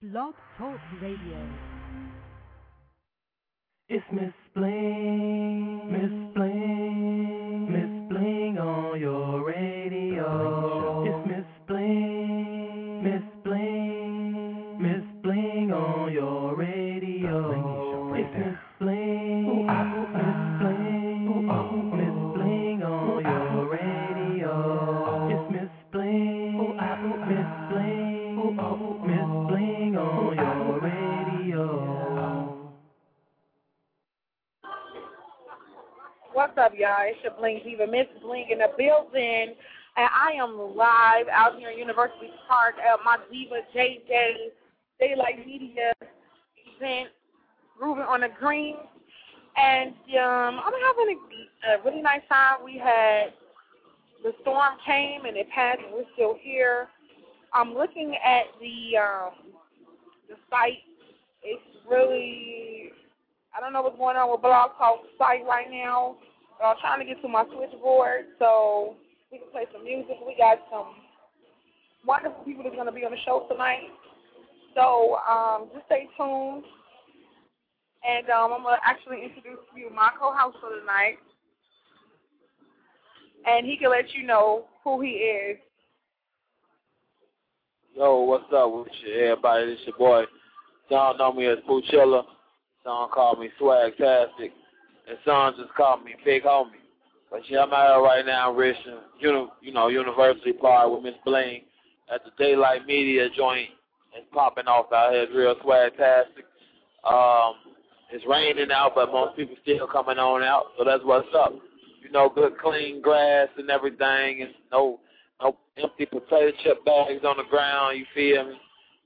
Blog Talk Radio. It's Miss Bling, Miss Bling, Miss Bling on your up, y'all? It's your Bling Diva, Miss Bling in the building. And I am live out here in University Park at my Diva JJ Daylight Media event, Grooving on the Green. And um, I'm having a, a really nice time. We had the storm came and it passed, and we're still here. I'm looking at the um, the site. It's really I don't know what's going on with Blog Talk site right now. I'm trying to get to my switchboard so we can play some music. We got some wonderful people that's going to be on the show tonight. So um, just stay tuned. And um, I'm going to actually introduce to you my co-host for tonight. And he can let you know who he is. Yo, what's up with you, everybody? This your boy. Y'all know me as Pooh Chiller. Some call me Swagtastic. And some just call me Big Homie. But yeah, I'm out here right now in Richmond, uni- you know, University Park with Miss Bling at the Daylight Media joint. It's popping off out here. It's real swagtastic. Um, it's raining out, but most people still coming on out, so that's what's up. You know, good clean grass and everything, and no no empty potato chip bags on the ground. You feel me?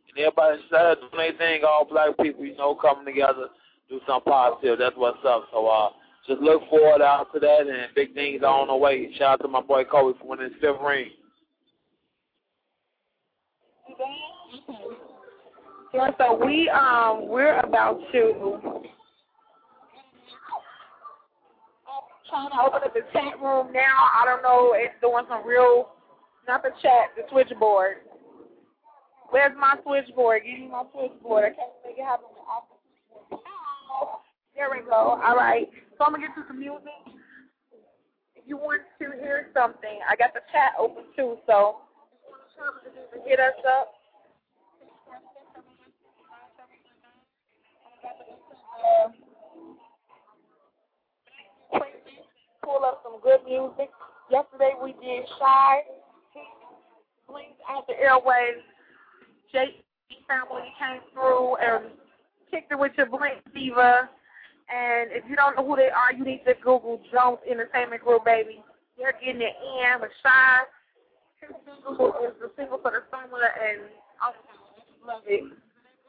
And everybody said doing their thing. All black people, you know, coming together, do something positive. That's what's up. So uh, just look forward out to that, and big things on the way. Shout out to my boy Kobe for winning his fifth ring. Yeah, so we um we're about to trying to open up the chat room now. I don't know, it's doing some real not the chat, the switchboard. Where's my switchboard? Give me my switchboard. I can't make it happen. There we go. All right. So I'm gonna get to some music. If you want to hear something, I got the chat open too. So if want to hit us up. Pull up some good music. Yesterday we did Shy. Blings out the airways. J family came through and kicked it with your Bling Diva. And if you don't know who they are, you need to Google Jones Entertainment Group, baby. They're getting it in with Shy. Single is the single for the summer, and I love it.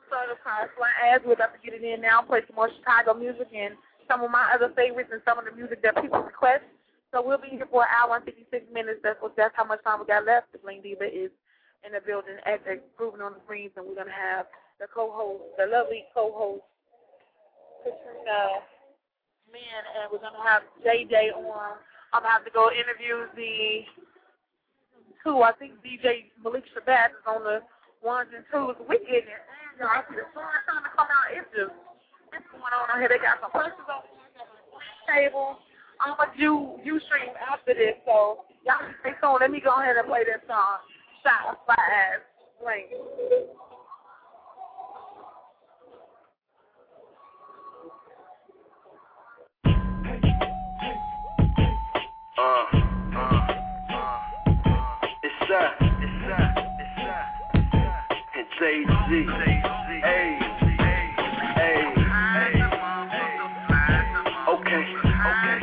Certified fly ass. We're about to get it in now. Play some more Chicago music and some of my other favorites and some of the music that people request. So we'll be here for an hour and 56 minutes. That's what. That's how much time we got left. The Bling Diva is in the building at the Grooving on the Greens, and we're gonna have the co-host, the lovely co-host, Katrina Man, and we're gonna have JJ on. I'm gonna have to go interview the two. I think DJ Malik Shabazz is on the ones and twos. We getting it. Man, y'all, I see the sun trying to come out. It's just it's going on out here. They got some purses on the table. I'm gonna do Ustream after this, so y'all stay tuned. Let me go ahead and play that song. Shot by ass. Bling. Uh, uh, uh, it's that, it's that, it's that, and Jay Z, hey, hey, okay, okay,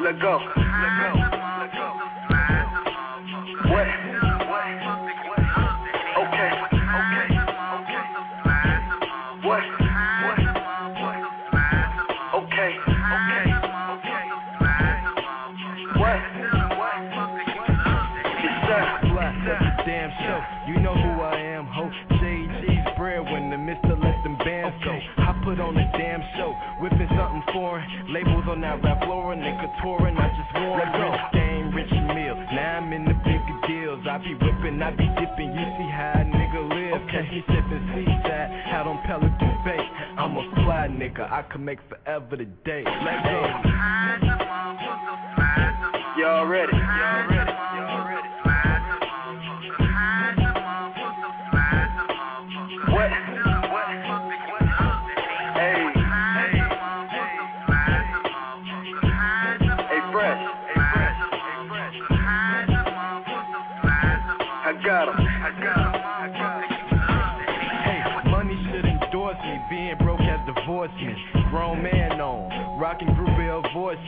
let go, let go, foreign. Labels on that rap floor and they couturing. I just want rich game, rich meal. Now I'm in the bigger deals. I be whipping, I be dipping. You see how a nigga live. Catch me sipping seaside, hat on Pelican Bay. I'm a fly nigga, I could make forever the day. Let's go. Y'all ready? Y'all ready?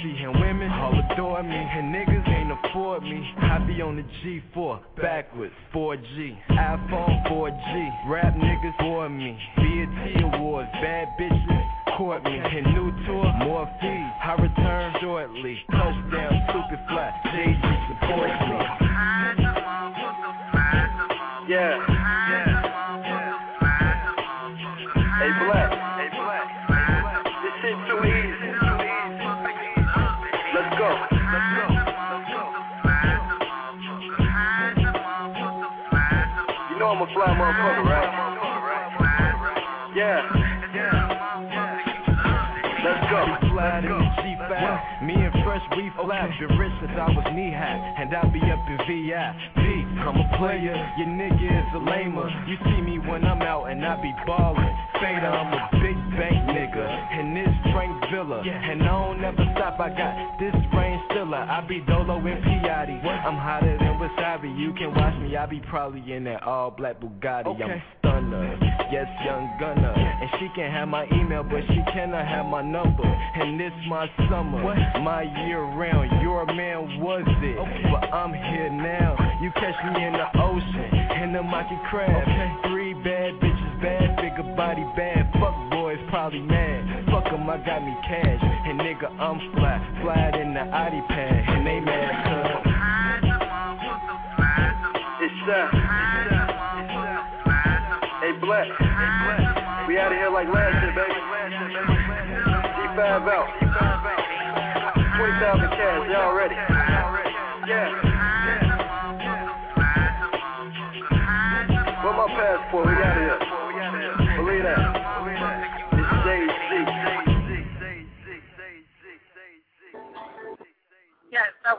Avoidcy. And women all adore me. And niggas ain't afford me. I be on the G4, backwards, 4G. iPhone 4G. Rap niggas for me. BET Awards, bad bitches court me. And new tour, more fees. I return shortly. Touchdown, super fly. JG supports me. Yeah. Yeah. Fly. Been rich since I was knee high, and I be up in VIP. I'm a player, your nigga is a lamer. You see me when I'm out, and I be ballin'. Fader, I'm a big bank nigga, and this Frank Villa. And I don't never stop, I got this rain stiller. I be Dolo and Piatti. I'm hotter than Wasabi. You can watch me, I be probably in that all black Bugatti. I'm a stunner, yes, young gunner. And she can have my email, but she cannot have my number. And this my summer, my year round. Your man was it, but I'm here now. You catch me in the ocean, in the Maki crab. Three bad bitches, bad bigger body, bad fuck boys, probably mad. I got me cash. And nigga, I'm fly, fly in the Audi pad. And they mad cuz. It's uh. Hey, Black. We out of here like last year, baby. G5 out.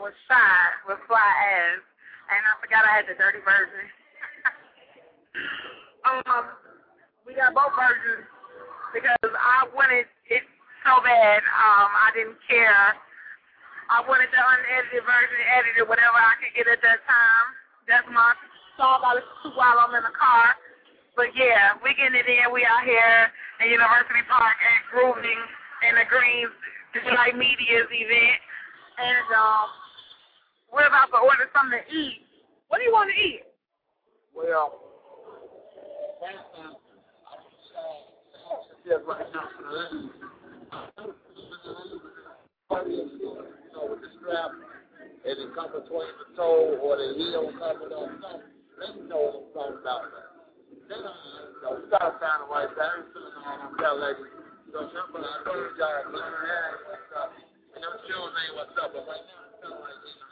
Was Shy with Fly Ass. And I forgot I had the dirty version. um, we got both versions because I wanted it so bad. Um, I didn't care. I wanted the unedited version, edited whatever I could get at that time. That's my song I listen to while I'm in the car. But yeah, we getting it in. We out here at University Park at Grooving in the Greens Daylight Media's event. And um, we're about to order something to eat. What do you want to eat? Well, yes, right now, you know, with the strap, and it come between the toe or the heel coming on something, then you know what I'm talking about. Then, uh, you know, we gotta find the right thing. I ain't feeling all them Cadillacs. So remember, I told y'all, blue hair and what's up. And them shoes ain't what's up, but right now, I'm feeling like, you know,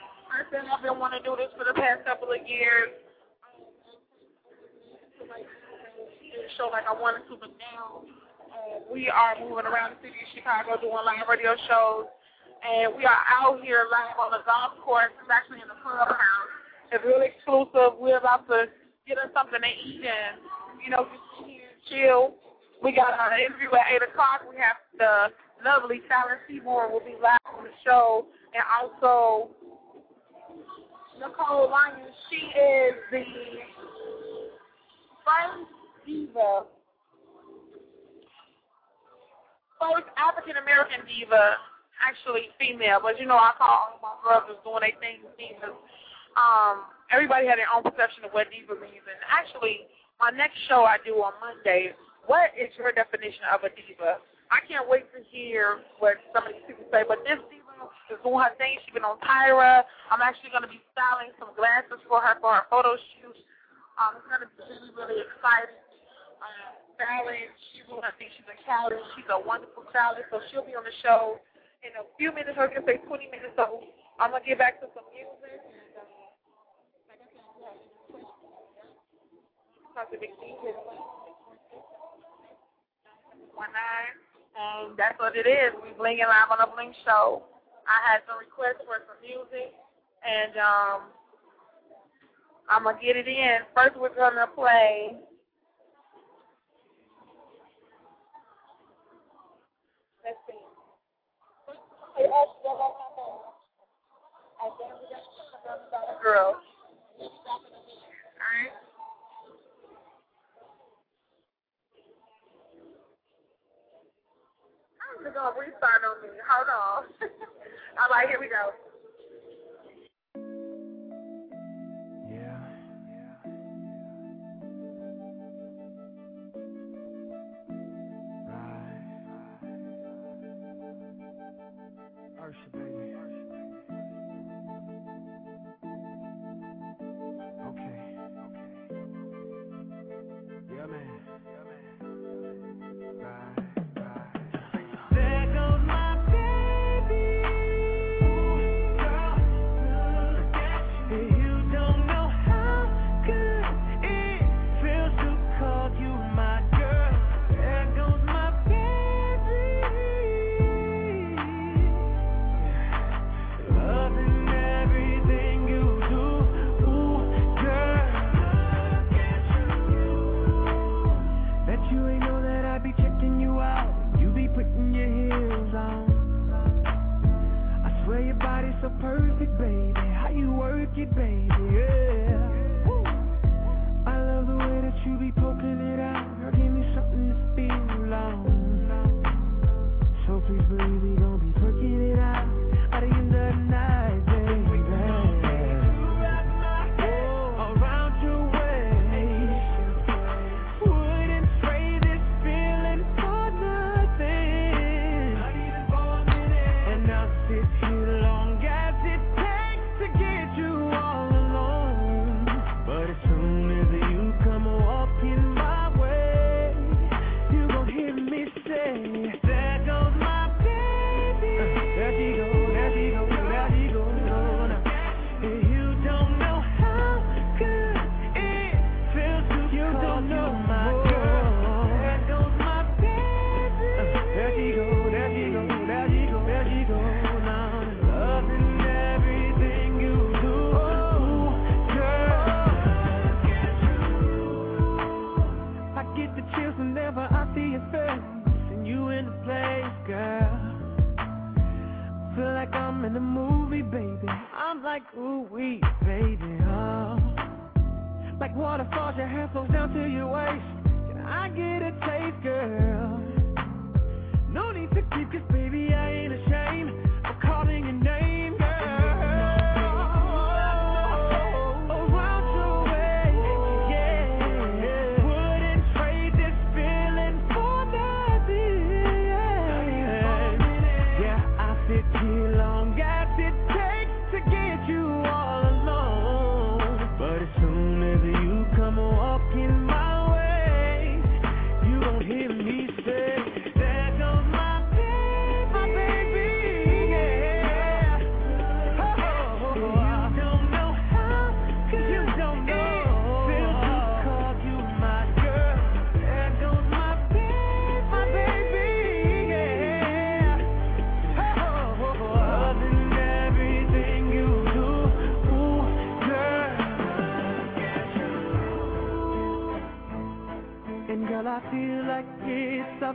Said I've been wanting to do this for the past couple of years. Show like I wanted to, but now uh, we are moving around the city of Chicago doing live radio shows, and we are out here live on the golf course. It's actually in the clubhouse. It's really exclusive. We're about to get us something to eat and you know just chill. We got an interview at 8 o'clock. We have the lovely Fallon Seaborn will be live on the show. And also Nicole Lyons. She is the first diva, first African American diva, actually female. But you know, I call all my brothers doing their thing divas. Um, everybody had their own perception of what diva means, and actually, my next show I do on Monday. What is your definition of a diva? I can't wait to hear what some of these people say, but this diva is doing her thing. She's been on Tyra. I'm actually going to be styling some glasses for her for her photo shoot. Um, it's going to be really, really exciting. Uh, styling. She's doing her thing. She's a stylist. She's a wonderful stylist. So she'll be on the show in a few minutes. I to say 20 minutes. So I'm going to get back to some music. And, uh, like I said, yeah, talk to Big. One nine. And that's what it is. We blinging live on the Bling Show. I had some requests for some music, and um, I'm gonna get it in. First, we're gonna play. Let's see. Girl. Alright. I'm just gonna restart on me. Hold on. All right, here we go. Baby.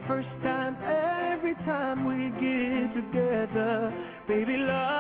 First time every time we get together. Baby, loving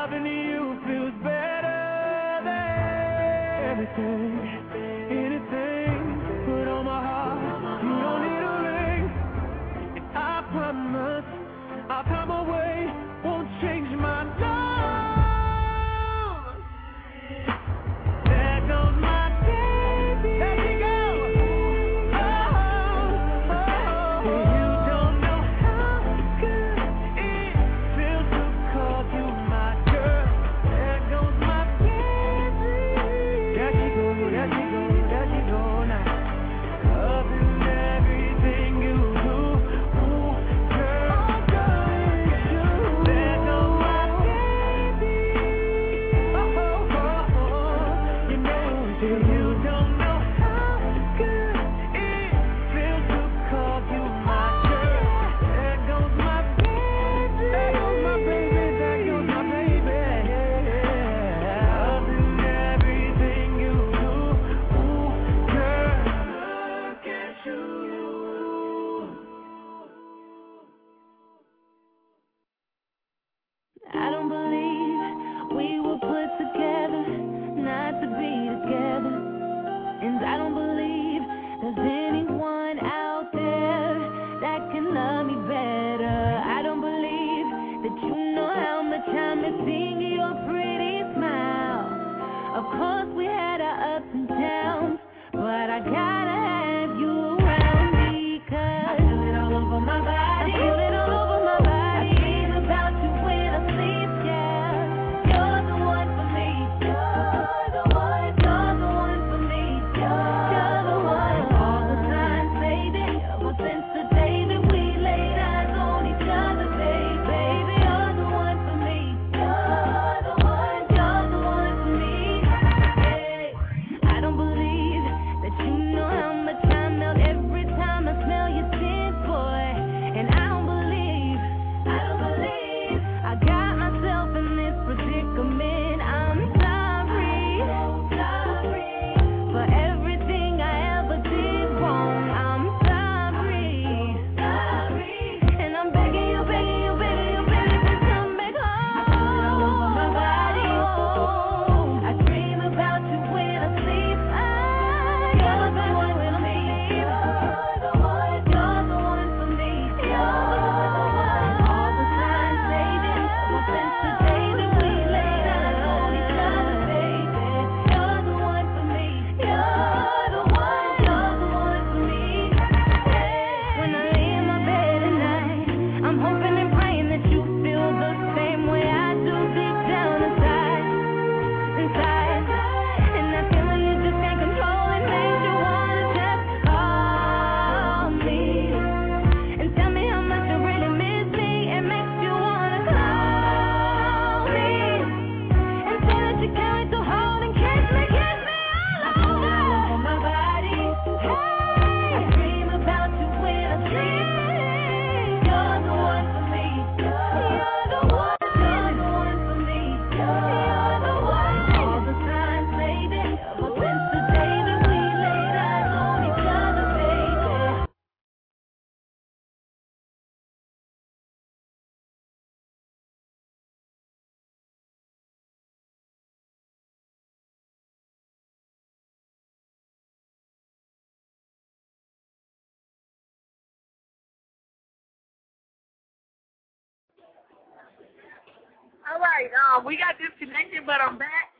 right, um, we got disconnected, but I'm back.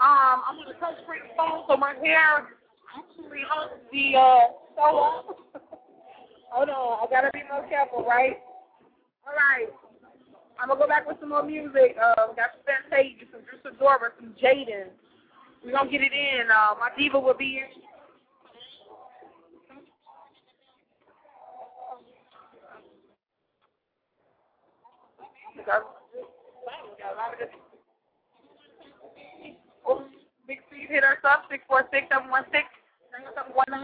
Um, I'm gonna touch screen the phone so my hair actually holds the uh up. Hold on, I gotta be more careful, right? All right, I'm gonna go back with some more music. Uh, got some Fantasia, some Drew Sidora, some Jaden. We're gonna get it in. Uh, my diva will be in. Big Steve hit us up, 646-716.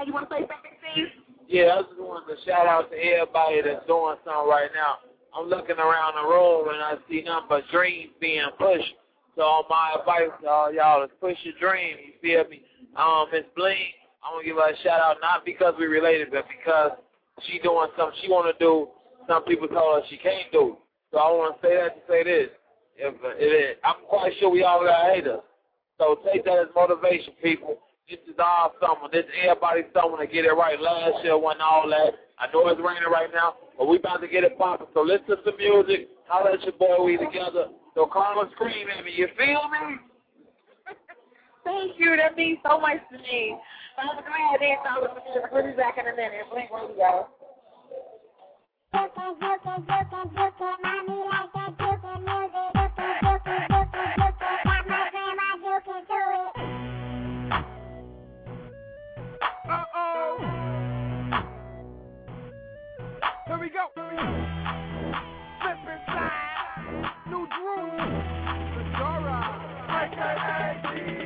You want to say something, Steve? Yeah, I just wanted to shout out to everybody that's doing something right now. I'm looking around the room and I see nothing but dreams being pushed. So my advice to all y'all is push your dream. You feel me? Um, Miss Bling, I want to give her a shout out not because we related, but because she doing something she want to do. Some people told her she can't do. So I want to say that to say this. Uh, if it is, I'm quite sure we all got haters. So take that as motivation, people. This is all summer. This is everybody's summer to get it right. Last year wasn't all that. I know it's raining right now, but we about to get it popping. So listen to some music. Holler at your boy. We together. So call and scream at me. You feel me? Thank you. That means so much to me. I'm going to go ahead and dance out with you. We'll be back in a minute. Bling go. Slip inside. New Drew. Sidora. AKA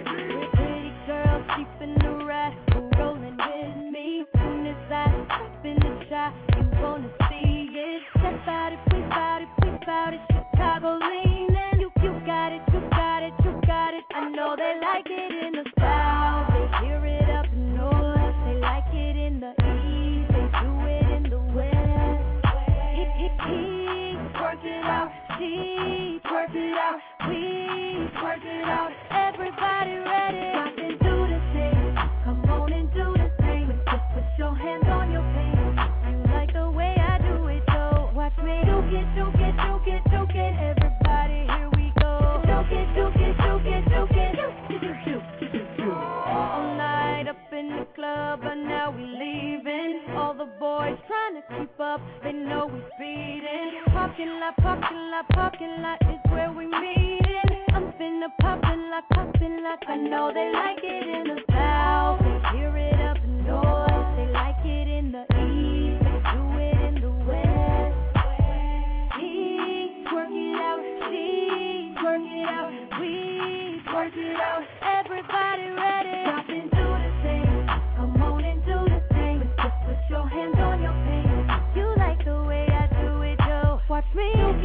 up, they know we're speeding. Parking lot, parking lot, parking lot is where we meeting. I'm finna poppin' like, poppin' like I know they like it in the south. They hear it up north, they like it in the east, they do it in the west. We work it out, she work it out, we work it out. Everybody ready. Radio.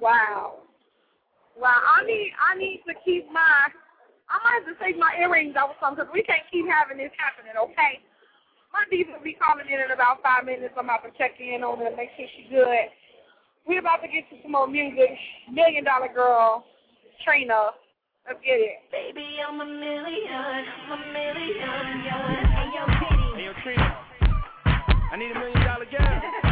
Wow. Wow, I need I need to keep my I might have to take my earrings off or something because we can't keep having this happening, okay? My diva will be calling in in about five minutes. I'm about to check in on her, make sure she's good. We're about to get to some more music. Million Dollar Girl, Trina. Let's get it. Baby, I'm a million, I'm a million, Hey, yo, Hey, yo, Trina. I need a million dollar girl.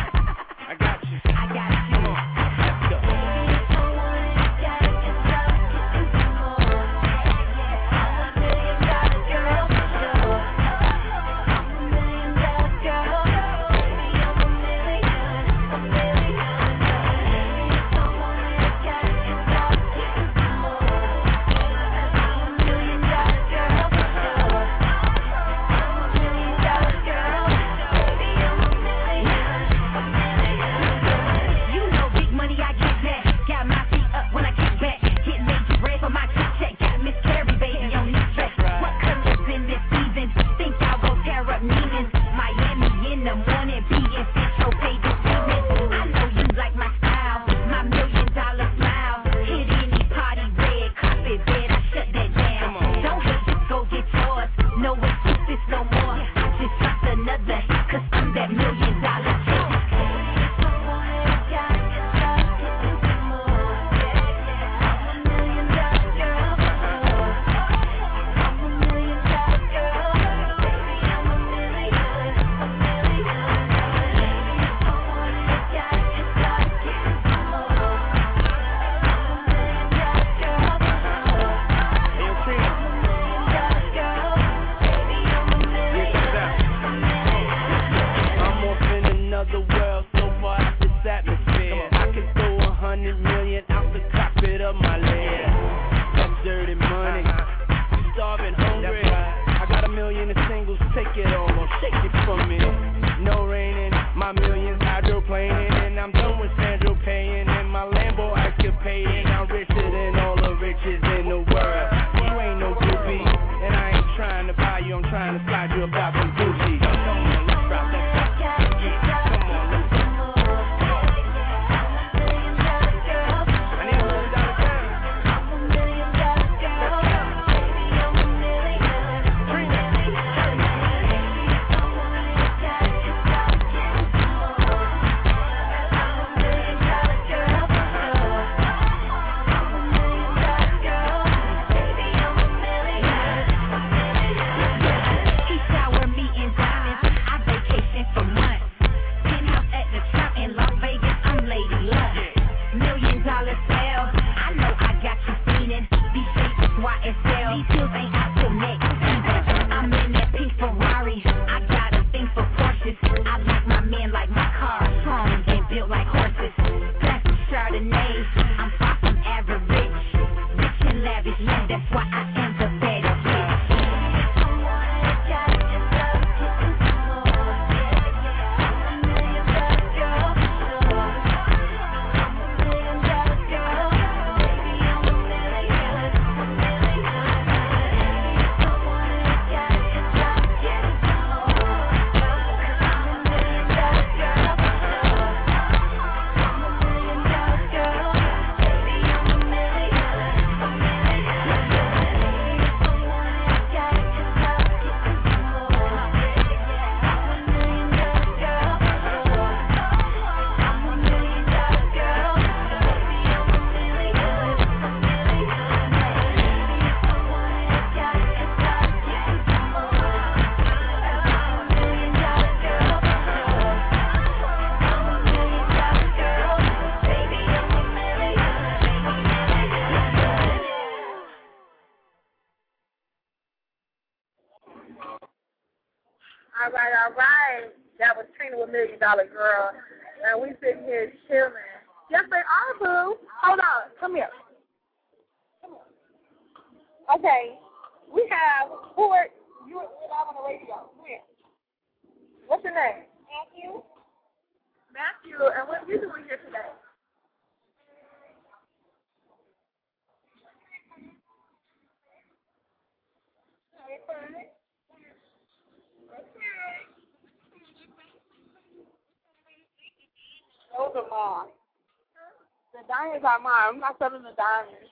I'm not selling the diamonds.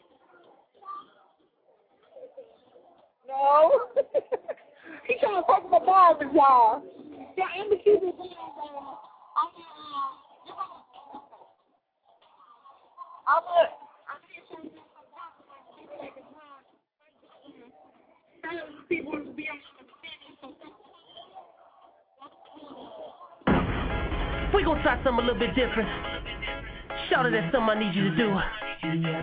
No. he trying to fuck my balls y'all. Y'all in the cute with I'm a, I'm here to people to be on the we gon' try something a little bit different. Shout it at something I need you to do. Yeah.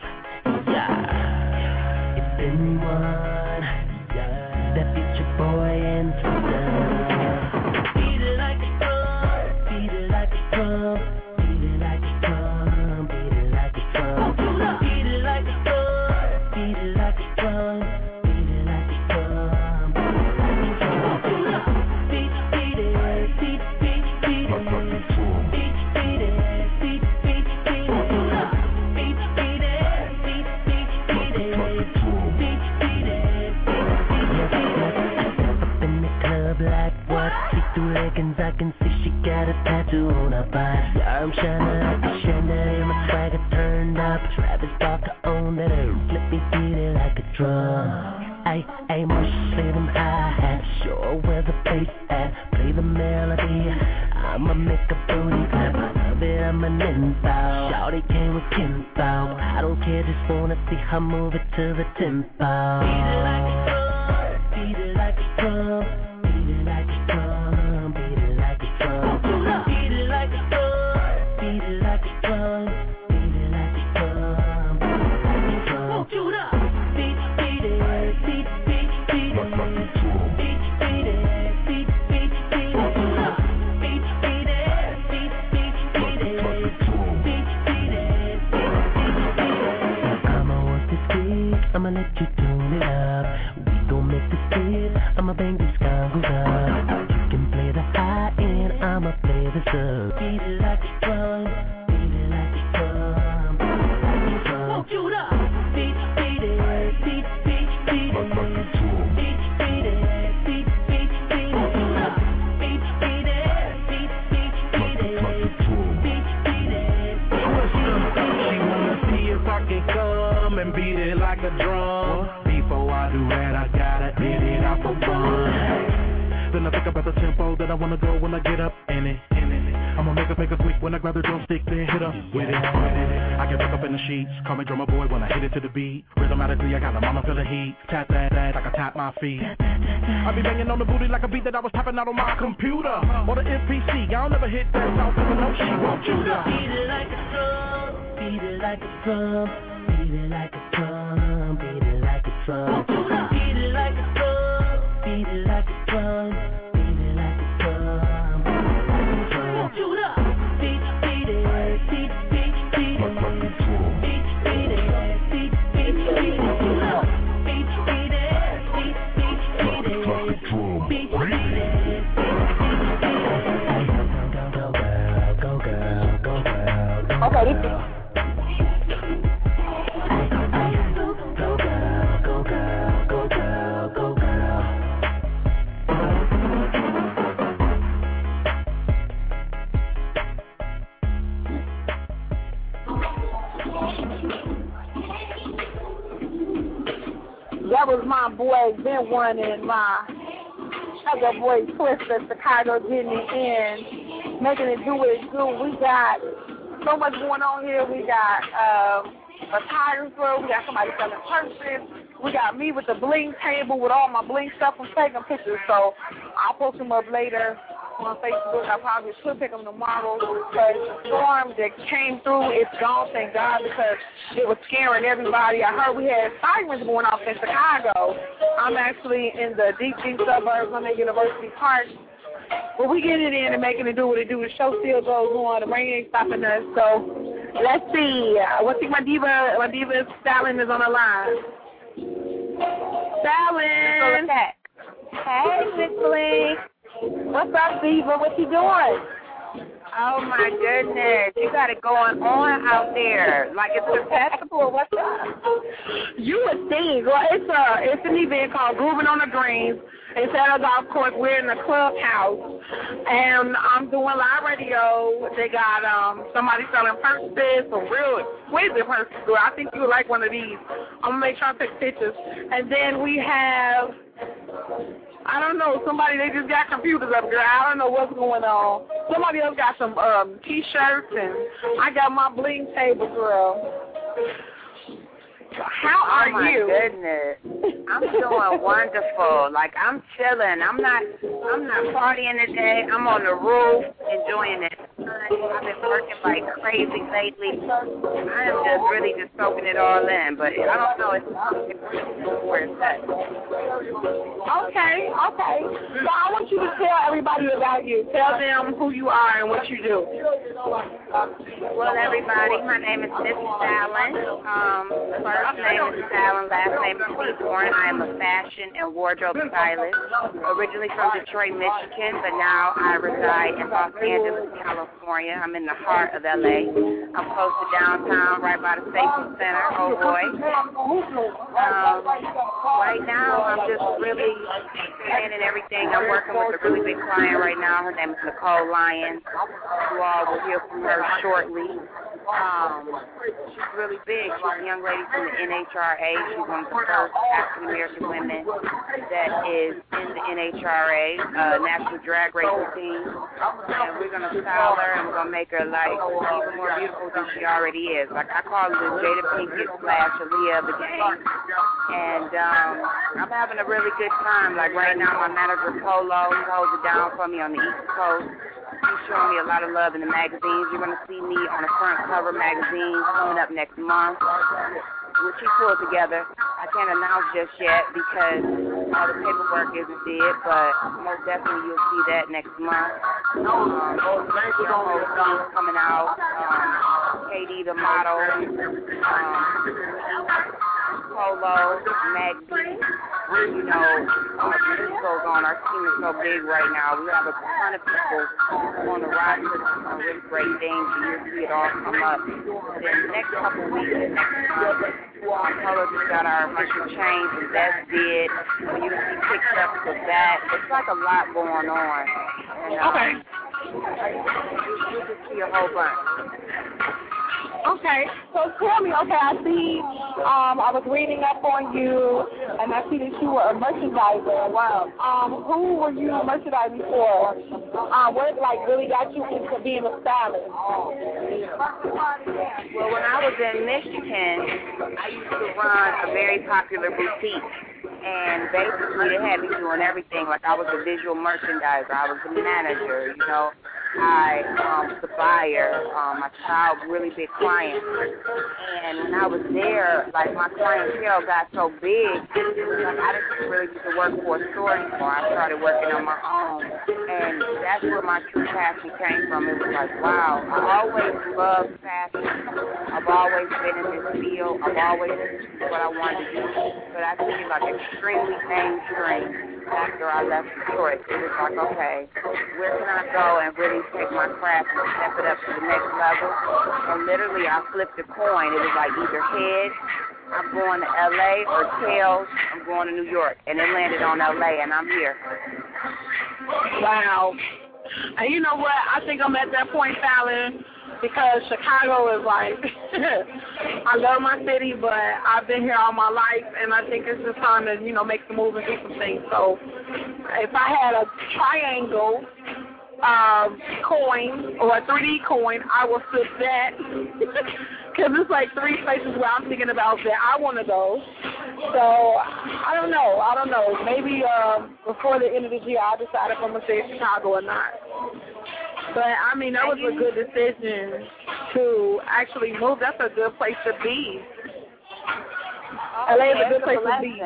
Anyone. Yeah. That it's your boy and never hit that South even know she want you to Beat it like a drum, beat it like a drum, One and my other boy Twister Chicago getting in, making it do what it do. We got so much going on here. We got um, a photographer. We got somebody selling purses. We got me with the bling table with all my bling stuff. I'm taking pictures, so I'll post them up later on Facebook. I probably should pick them tomorrow. But the storm that came through, it's gone, thank God, because it was scaring everybody. I heard we had sirens going off in Chicago. I'm actually in the deep, deep suburbs. I'm at University Park. But we get it in and making it do what it do. The show still goes on. The rain ain't stopping us. So let's see. Uh, What's my diva? My diva Fallon is on the line. Fallon. Hey, Miss Bling. What's up, diva? What you doing? Oh my goodness, you got it going on out there. Like it's a festival. What's up? You would think. Well, it's a it's an event called Grooving on the Greens. It's at a golf course. We're in the clubhouse, and I'm doing live radio. They got um somebody selling purses, some real exquisite purses. Girl, I think you would like one of these. I'm gonna make sure I take pictures. And then we have. I don't know. Somebody they just got computers up, girl. I don't know what's going on. Somebody else got some um t-shirts, and I got my bling table, girl. How are oh my you? goodness. I'm doing wonderful. Like I'm chilling. I'm not I'm not partying today. I'm on the roof enjoying it. I've been working like crazy lately. I am just really just soaking it all in. But I don't know, it's it's where it's at. Okay, okay. So I want you to tell everybody about you. Tell them who you are and what you do. Well, everybody, my name is Mrs. Allen. Um, first name is Fallon, last name is Seaborn. I am a fashion and wardrobe stylist, originally from Detroit, Michigan, but now I reside in Los Angeles, California. I'm in the heart of LA. I'm close to downtown, right by the Staples Center. Oh boy. Um, right now, I'm just really planning everything. I'm working with a really big client right now. Her name is Nicole Lyons. You all will hear from her shortly. Um, she's really big. She's a young lady from the NHRA. She's one of the first African American women that is in the NHRA, uh, National Drag Racing Team. And we're gonna style her and we're gonna make her like even more beautiful than she already is. Like I call her the Jada Pinkett slash Aaliyah of the game. And um, I'm having a really good time. Like right now, my manager Polo, he holds it down for me on the East Coast. He's showing me a lot of love in the magazines. You're going to see me on a front cover magazine coming up next month, which he pulled together. I can't announce just yet because all the paperwork isn't did, but most definitely you'll see that next month. Um, you know, whole thing's coming out. Um, Katie, the model. Um, Polo, Maggie, you know, our list goes on. Our team is so big right now. We have a ton of people on the roster doing really great things, and you'll see it all come up. Then the next couple weeks, next month, Polo just got our official change, and that's did. When you see pictures of that, it's like a lot going on. And, um, Okay. Okay, so tell me, okay, I see, um, I was reading up on you, and I see that you were a merchandiser. Wow. Um, who were you merchandising for? Uh, what, like, really got you into being a stylist? Well, when I was in Michigan, I used to run a very popular boutique. And basically, they had me doing everything. Like, I was a visual merchandiser. I was a manager, you know. I um, was a buyer. Um, I child really big clients. And when I was there, like, my clientele got so big, like, I didn't really get to work for a store anymore. I started working on my own. And that's where my true passion came from. It was like, wow, I always loved fashion. I've always been in this field. I've always done what I wanted to do. But I took it like extremely mainstream after I left Detroit. It was like, okay, where can I go and really take my craft and step it up to the next level? And literally, I flipped a coin. It was like either head, I'm going to LA, or tails, I'm going to New York. And it landed on LA, and I'm here. Wow. And you know what? I think I'm at that point, Fallon, because Chicago is like, I love my city, but I've been here all my life, and I think it's just time to, you know, make the move and do some things. So if I had a triangle um, coin or a 3D coin, I will flip that. Because it's like three places where I'm thinking about that I want to go. So I don't know. I don't know. Maybe uh, before the end of the year, I'll decide if I'm going to stay in Chicago or not. But I mean, that was a good decision to actually move. That's a good place to be. LA is a good place to be.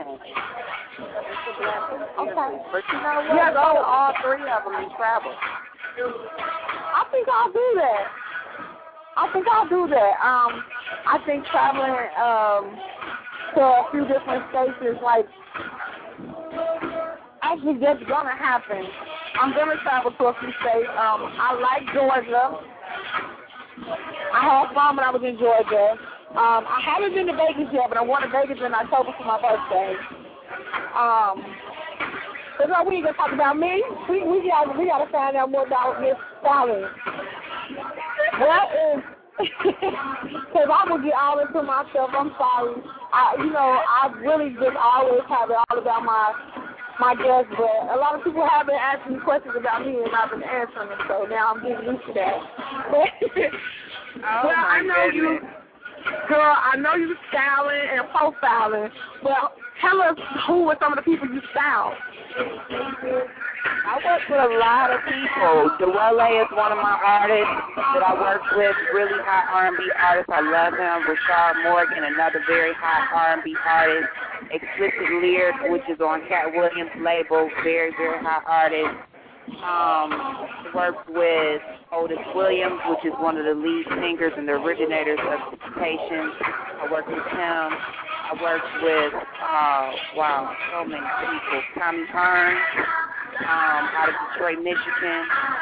Okay. But you know what? Yeah, go go. to all three of them and travel. I think I'll do that. I think I'll do that. Um, I think traveling um to a few different states is like actually just gonna happen. I'm gonna travel to a few states. Um, I like Georgia. I had fun when I was in Georgia. Um, I haven't been to Vegas yet, but I want to Vegas in October for my birthday. Um, but no, we ain't gonna talk about me. We we got we gotta find out more about Miss Sally. What is? Because I will get all into myself. I'm sorry. I, you know, I really just always have it all about my my guests, but a lot of people have been asking questions about me, and I've been answering them. So now I'm getting used to that. Oh, well, I know you, girl. I know you styling and profiling. Well, tell us who were some of the people you styled. I work with a lot of people. Dwelle is one of my artists that I work with, really hot R&B artist. I love him. Rashard Morgan, another very hot R&B artist. Explicit Lyric, which is on Katt Williams' label, very, very hot artist. Um, worked with Otis Williams, which is one of the lead singers and the originators of Temptations. I worked with him. I worked with, uh, wow, so many people. Tommy Hearn, um, out of Detroit, Michigan,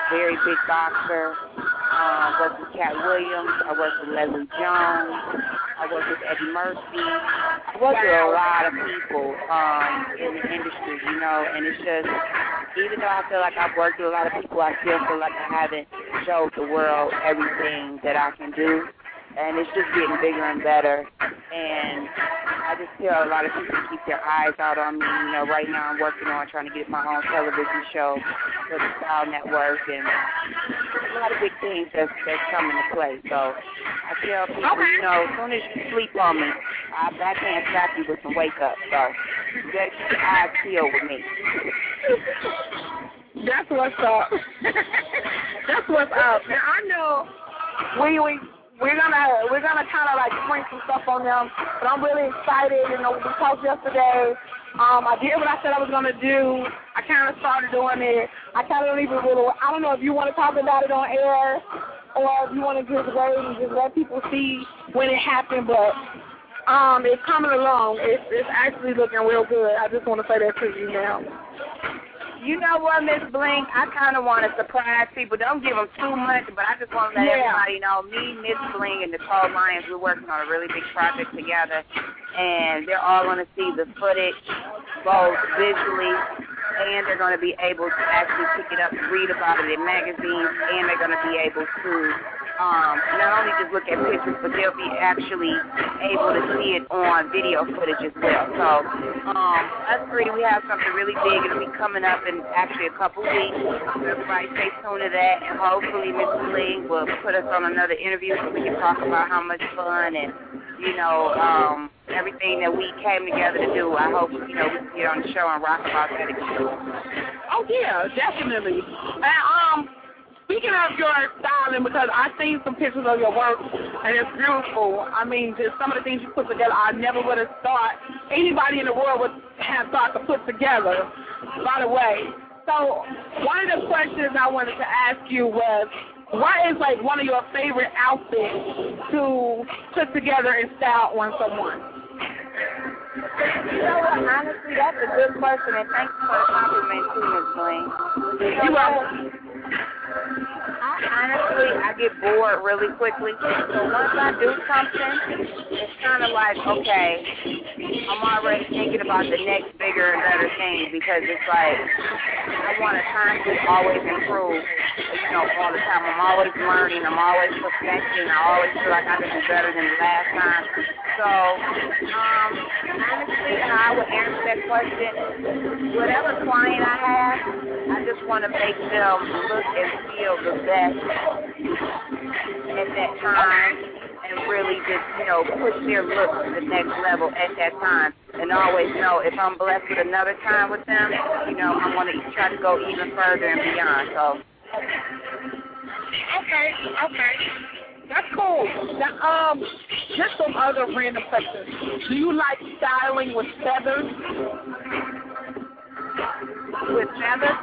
very big boxer. Um, worked with Katt Williams. I worked with Leslie Jones. I worked with Eddie Murphy. I worked with a lot of people um, in the industry, you know, and it's just, even though I feel like I've worked with a lot of people, I still feel like I haven't showed the world everything that I can do. And it's just getting bigger and better. And I just tell a lot of people to keep their eyes out on me. You know, right now I'm working on trying to get my own television show for the Style Network and a lot of big things that's, that's coming to play. So I tell people, you know, as soon as you sleep on me, I, I can't stop you with some wake up. So you better keep your eyes peeled with me. That's what's up. That's what's up. Now I know we we we're gonna we're gonna kind of like spring some stuff on them, but I'm really excited. You know, we talked yesterday. Um, I did what I said I was gonna do. I kind of started doing it. I kind of don't even really. I don't know if you want to talk about it on air, or if you want to just wait and just let people see when it happened. But um, it's coming along. It's it's actually looking real good. I just want to say that to you now. You know what, Miss Bling? I kind of want to surprise people. Don't give them too much, but I just want to let Yeah. everybody know me, Miss Bling, and Nicole Lyons, we're working on a really big project together, and they're all going to see the footage, both visually, and they're going to be able to actually pick it up and read about it in magazines, and they're going to be able to um, not only just look at pictures, but they'll be actually able to see it on video footage as well. So um, us three, we have something really big. It'll be coming up in actually a couple weeks. Everybody stay tuned to that, and hopefully Mr. Ling will put us on another interview so we can talk about how much fun and you know um, everything that we came together to do. I hope you know we can get on the show and rock about that again. Oh yeah, definitely. And um, speaking of your styling, because I've seen some pictures of your work, and it's beautiful. I mean, just some of the things you put together, I never would have thought anybody in the world would have thought to put together. By the way, so one of the questions I wanted to ask you was, what is like one of your favorite outfits to put together and style on someone? You know what? Honestly, that's a good question, and thanks for the compliment too, Ms. Bling. You what? I honestly, I get bored really quickly. So once I do something, it's kind of like, okay, I'm already thinking about the next bigger and better thing because it's like I want to constantly always improve. You know, all the time. I'm always learning. I'm always perfecting. I always feel like I can do better than the last time. So, um, honestly, I would answer that question, whatever client I have, I just want to make them look and feel the best at that time and really just, you know, push their look to the next level at that time. And always know if I'm blessed with another time with them, you know, I want to try to go even further and beyond. So. Okay, okay. That's cool. Now, um, just some other random questions. Do you like styling with feathers? With feathers?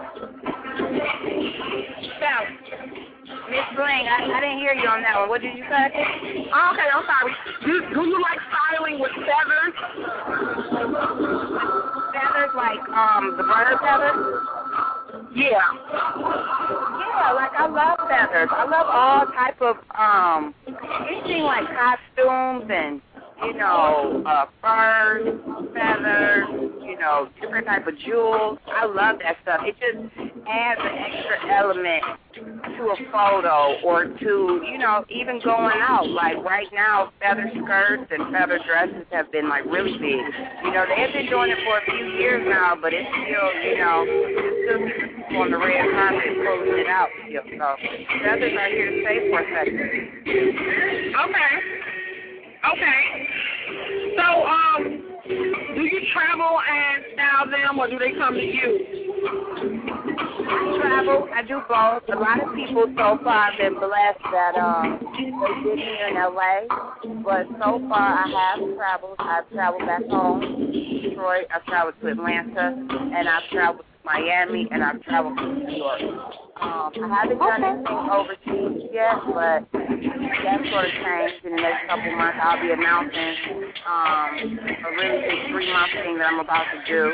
Feathers. Miss Bling, I, I didn't hear you on that one. What did you say? Oh, okay, I'm sorry. Do, do you like styling with feathers? Feathers like um the bird feathers? Yeah. Yeah, like I love feathers. I love all type of um anything like costumes and you know, uh furs, feathers, you know, different type of jewels. I love that stuff. It just adds an extra element to a photo or to, you know, even going out. Like right now, feather skirts and feather dresses have been like really big. You know, they've been doing it for a few years now, but it's still, you know, it's still on the red carpet pulling it out still. So feathers are here to stay for a second. Okay. Okay. So, um, do you travel and style them, or do they come to you? I travel. I do both. A lot of people so far have been blessed that um they did here in LA, but so far I have traveled. I've traveled back home, Detroit. I've traveled to Atlanta, and I've traveled to Miami, and I've traveled to New York. Um, I haven't done anything overseas yet, but that sort of changed in the next couple months. I'll be announcing um, a really big three-month thing that I'm about to do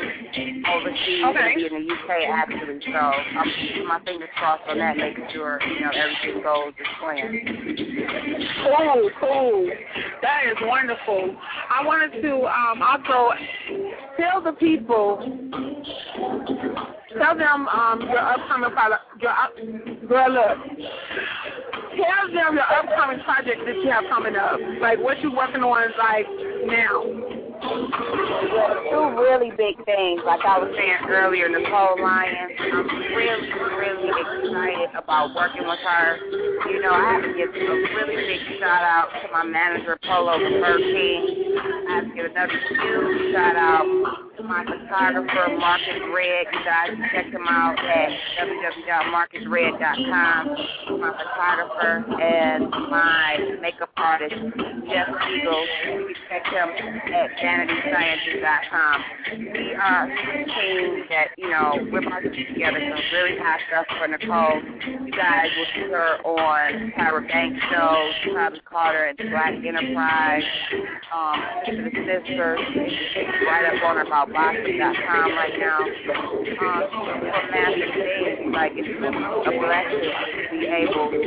overseas. Okay. It'll be in the UK actually, so I'm keeping my fingers crossed on that, making sure you know everything goes as planned. Cool, cool. That is wonderful. I wanted to um, also tell the people, tell them um, your upcoming product, your up, girl, look. Tell them your upcoming project that you have coming up, like what you're working on, like now. Two really big things, like I was saying earlier, Nicole Lyons. I'm really, really excited about working with her. You know, I have to give a really big shout out to my manager, Polo King. I have to give another huge shout out to my photographer, Marcus Red. You guys check him out at www.marcusred.com. My photographer and my makeup artist, Jeff Eagle. You check him at vanitysciences.com. We are a team that, you know, we're about to put together some really hot stuff for Nicole. You guys will see her on Tyra Banks show. Her at the Black Enterprise. Um, Sister Sisters. It's right up on about Boston.com right now. Um, she's a massive thing. like it's a blessing to be able to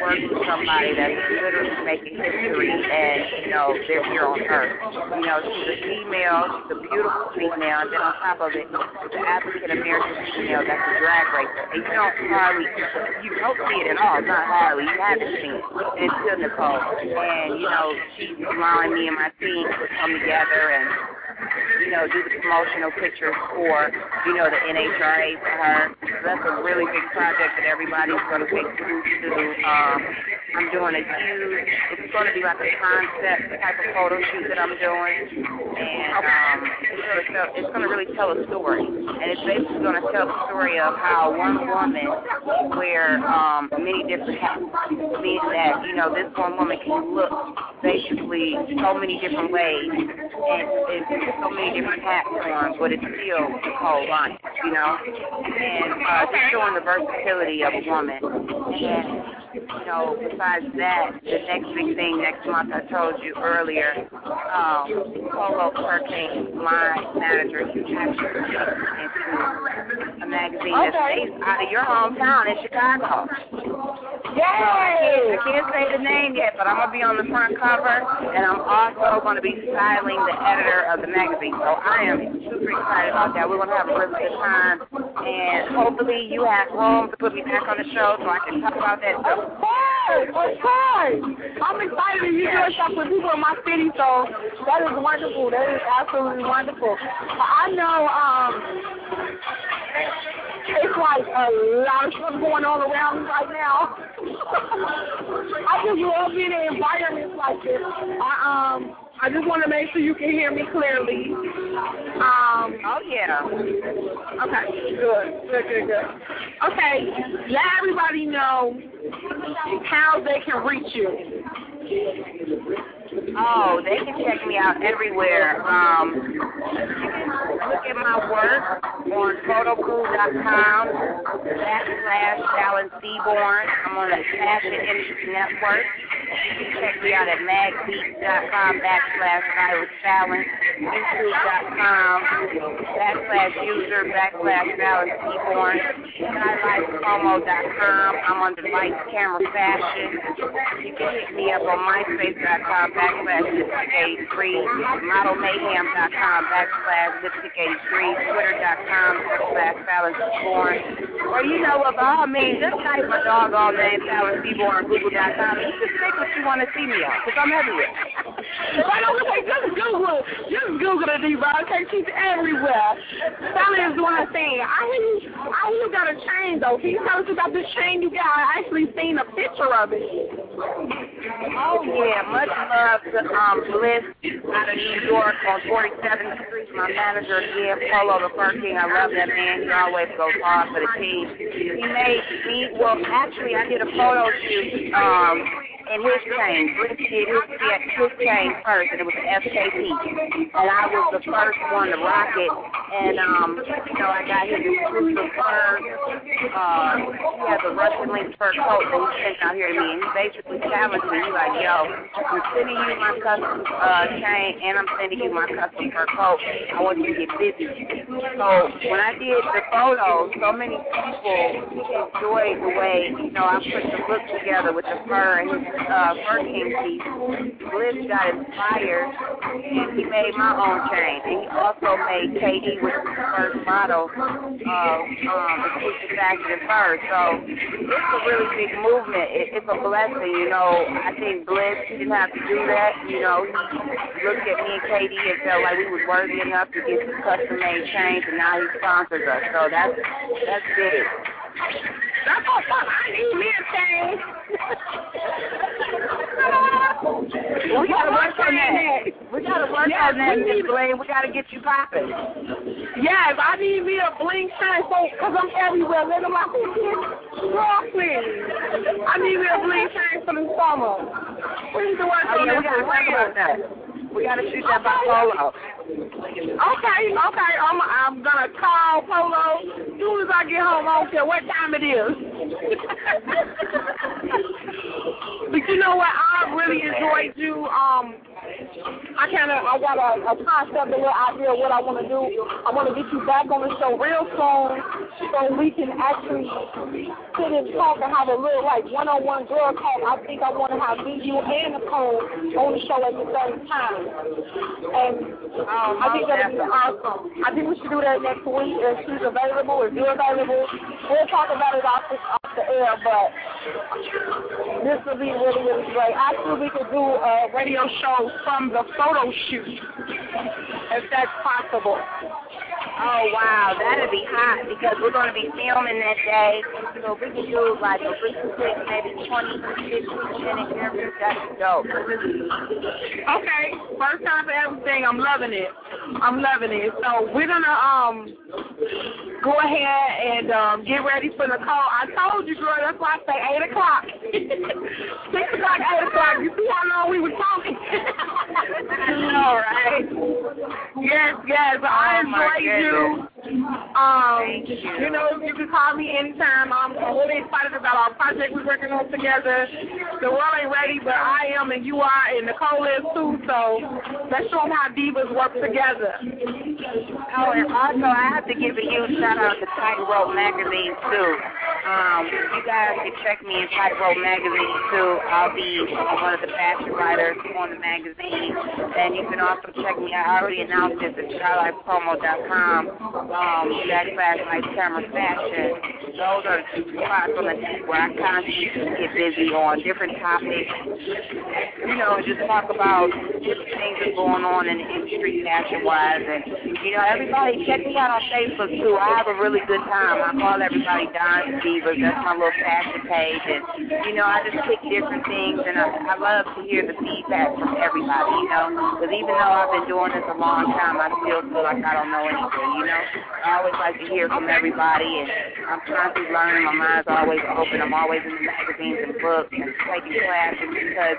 work with somebody that's literally making history and, you know, they're here on earth. You know, she's a female, she's a beautiful female, and then on top of it, an African American female that's a drag racer. And you don't hardly, you don't see it at all, not hardly, you haven't seen it. Still Nicole. And, you know, she's allowing me and my team to come together and you know, do the promotional pictures for, you know, the NHRA for her. So that's a really big project that everybody's going to take through to. Um, I'm doing a huge, it's going to be like a concept type of photo shoot that I'm doing. And um, it's going to it's really tell a story. And it's basically going to tell the story of how one woman wear um, many different hats. Meaning that, you know, this one woman can look basically so many different ways and, and so many different hat forms, but it's still Nicole Lyons, you know? And uh, just showing the versatility of a woman. And you know, besides that, the next big thing next month, I told you earlier, um, Polo Perkins, my manager, he actually into magazine that's based out of your hometown in Chicago. Yay! I can't say the name yet, but I'm going to be on the front cover, and I'm also going to be styling the editor of the magazine. So I am super excited about that. We're to have a really good time, and hopefully you have room to put me back on the show so I can talk about that too. Of course, of course. I'm excited to you doing stuff with people in my city, so that is wonderful. That is absolutely wonderful. I know um it's like a lot of stuff going on around me right now. I just love being in environments like this. I um I just want to make sure you can hear me clearly. Um, oh yeah. Okay, good, good, good, good. Okay, let everybody know how they can reach you. Oh, they can check me out everywhere. Um, look at my work on photocrew.com backslash Fallon Seaborn. I'm on the Fashion Industry Network. You can check me out at magbeat.com backslash Cyrus Fallon, youtube.com backslash user backslash Fallon Seaborn, skylifepromo.com. I'm on Device Camera Fashion. You can hit me up on myspace.com backslash lipstick83, modelmayhem.com backslash lipstick83, twitter.com backslash Fallon Seaborn. Or you know what, all means, just type my dog all name, Fallon Seaborn, google.com. You just pick what you want to see me on, because I'm everywhere. Right over there, just Google it. Just Google it, D-Rob. Okay, she's everywhere. Sally is doing her thing. I hear you, I hear you got a chain, though. Can you tell us about this chain you got? I actually seen a picture of it. Oh, Oh, yeah. Much love to um, Bliss out of New York on 47th Street. My manager, again, Polo the First King. I love that man. He always goes hard for the team. He made me, well, actually, I did a photo shoot um, in his chain. Bliss did his, his chain first, and it was an FKP. And I was the first one to rock it. And, um, you know, I got his exclusive fur. Uh, he has a Russian lynx fur coat that he sent out here to me. And he basically challenged me. He's like, yo, I'm sending you my custom uh, chain, and I'm sending you my custom fur coat. I want you to get busy. So when I did the photos, so many people enjoyed the way, you know, I put the look together with the fur and uh, Fur King piece. Bliss got inspired, and he made my own chain. And he also made KD, which was the first model of um, exclusive fashion and fur. So it's a really big movement. It, it's a blessing, you know. I think Bliss didn't have to do that. You know, he looked at me and KD and felt like we was worthy enough to get some custom-made chains, and now he sponsors us. So that's that's big. That's all fun. I need me a chain. we gotta work on that. We gotta work Yes, on that, we Miss need- Bling. We gotta get you popping. Yes, I need me a bling chain so because I'm everywhere. Let them like, girl, please. I need me a bling chain for the summer. Need to work Oh on yeah, we gotta for talk about that. We gotta shoot that by polo. Okay, okay. I'm I'm gonna call Polo as soon as I get home. I don't care what time it is. but you know what? I really enjoyed you um I kind of, I got a, a concept, a little idea of what I want to do. I want to get you back on the show real soon so we can actually sit and talk and have a real, like, one-on-one girl talk. I think I want to have you and Nicole on the show at the same time. And Oh, I think that would be awesome. I think we should do that next week if she's available, if you're available. We'll talk about it off the, off the air, but this would be really, really great. Actually, we could do a radio show from the photo shoot, if that's possible. Oh wow, that'd be hot because we're gonna be filming that day. So we can do like a really quick, maybe 20, 15 minute interview, that'd be dope. Okay, first time for everything. I'm loving it. I'm loving it. So we're gonna um go ahead and um get ready for the call. I told you, girl. That's why I say eight o'clock. Six o'clock, eight o'clock. You see how long we were talking? All right. Yes, yes. I Oh, enjoy you. Um, you. know, you can call me anytime. I'm really excited about our project we're working on together. The world ain't ready, but I am, and you are, and Nicole is too. So let's show them how divas work together. Oh, and also I have to give a huge shout out to Tightrope Magazine too. Um, you guys can check me in Tightrope Magazine too. I'll be one of the fashion writers on the magazine, and you can also check me. I already announced this at ChildLifePromo.com. Um, backslash my camera fashion. Those are the two spots on the net where I constantly get busy on different topics. You know, just talk about different things that's going on in the industry fashion wise and you know, everybody check me out on Facebook too. I have a really good time. I call everybody Don Divas. That's my little fashion page and you know, I just pick different things and I, I love to hear the feedback from everybody, you know. Because even though I've been doing this a long time, I still feel like I don't know anything, you know. I always like to hear from everybody and I'm constantly learning. My mind's always open. I'm always in the magazines and books and taking classes because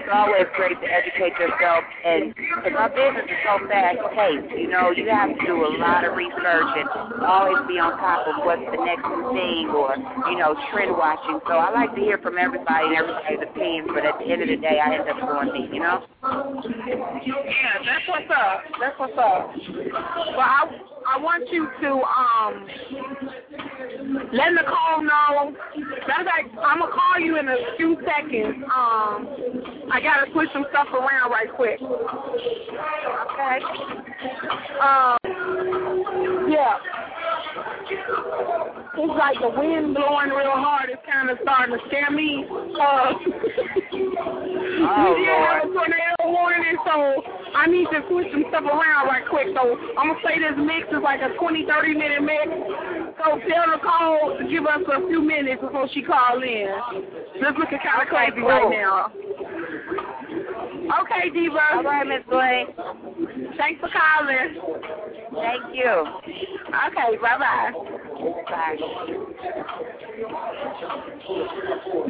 it's always great to educate yourself and because our business is so fast paced, you know, you have to do a lot of research and always be on top of what's the next thing or, you know, trend watching. So I like to hear from everybody and everybody's opinion, but at the end of the day, I end up doing me, you know? Yeah, that's what's up. That's what's up. Well, I I want you to um let Nicole know. That's like I'm gonna call you in a few seconds. Um, I gotta push some stuff around right quick. Okay. Um. Yeah. It's like the wind blowing real hard. It's kind of starting to scare me. Uh, Oh, we did have a tornado warning, so I need to switch some stuff around right quick. So I'm gonna say this mix is like a 20, 30 minute mix. So tell Nicole to give us a few minutes before she calls in. This looking kind of crazy right now. Okay, Diva. All right, Miss Bling. Thanks for calling. Thank you. Okay, bye bye.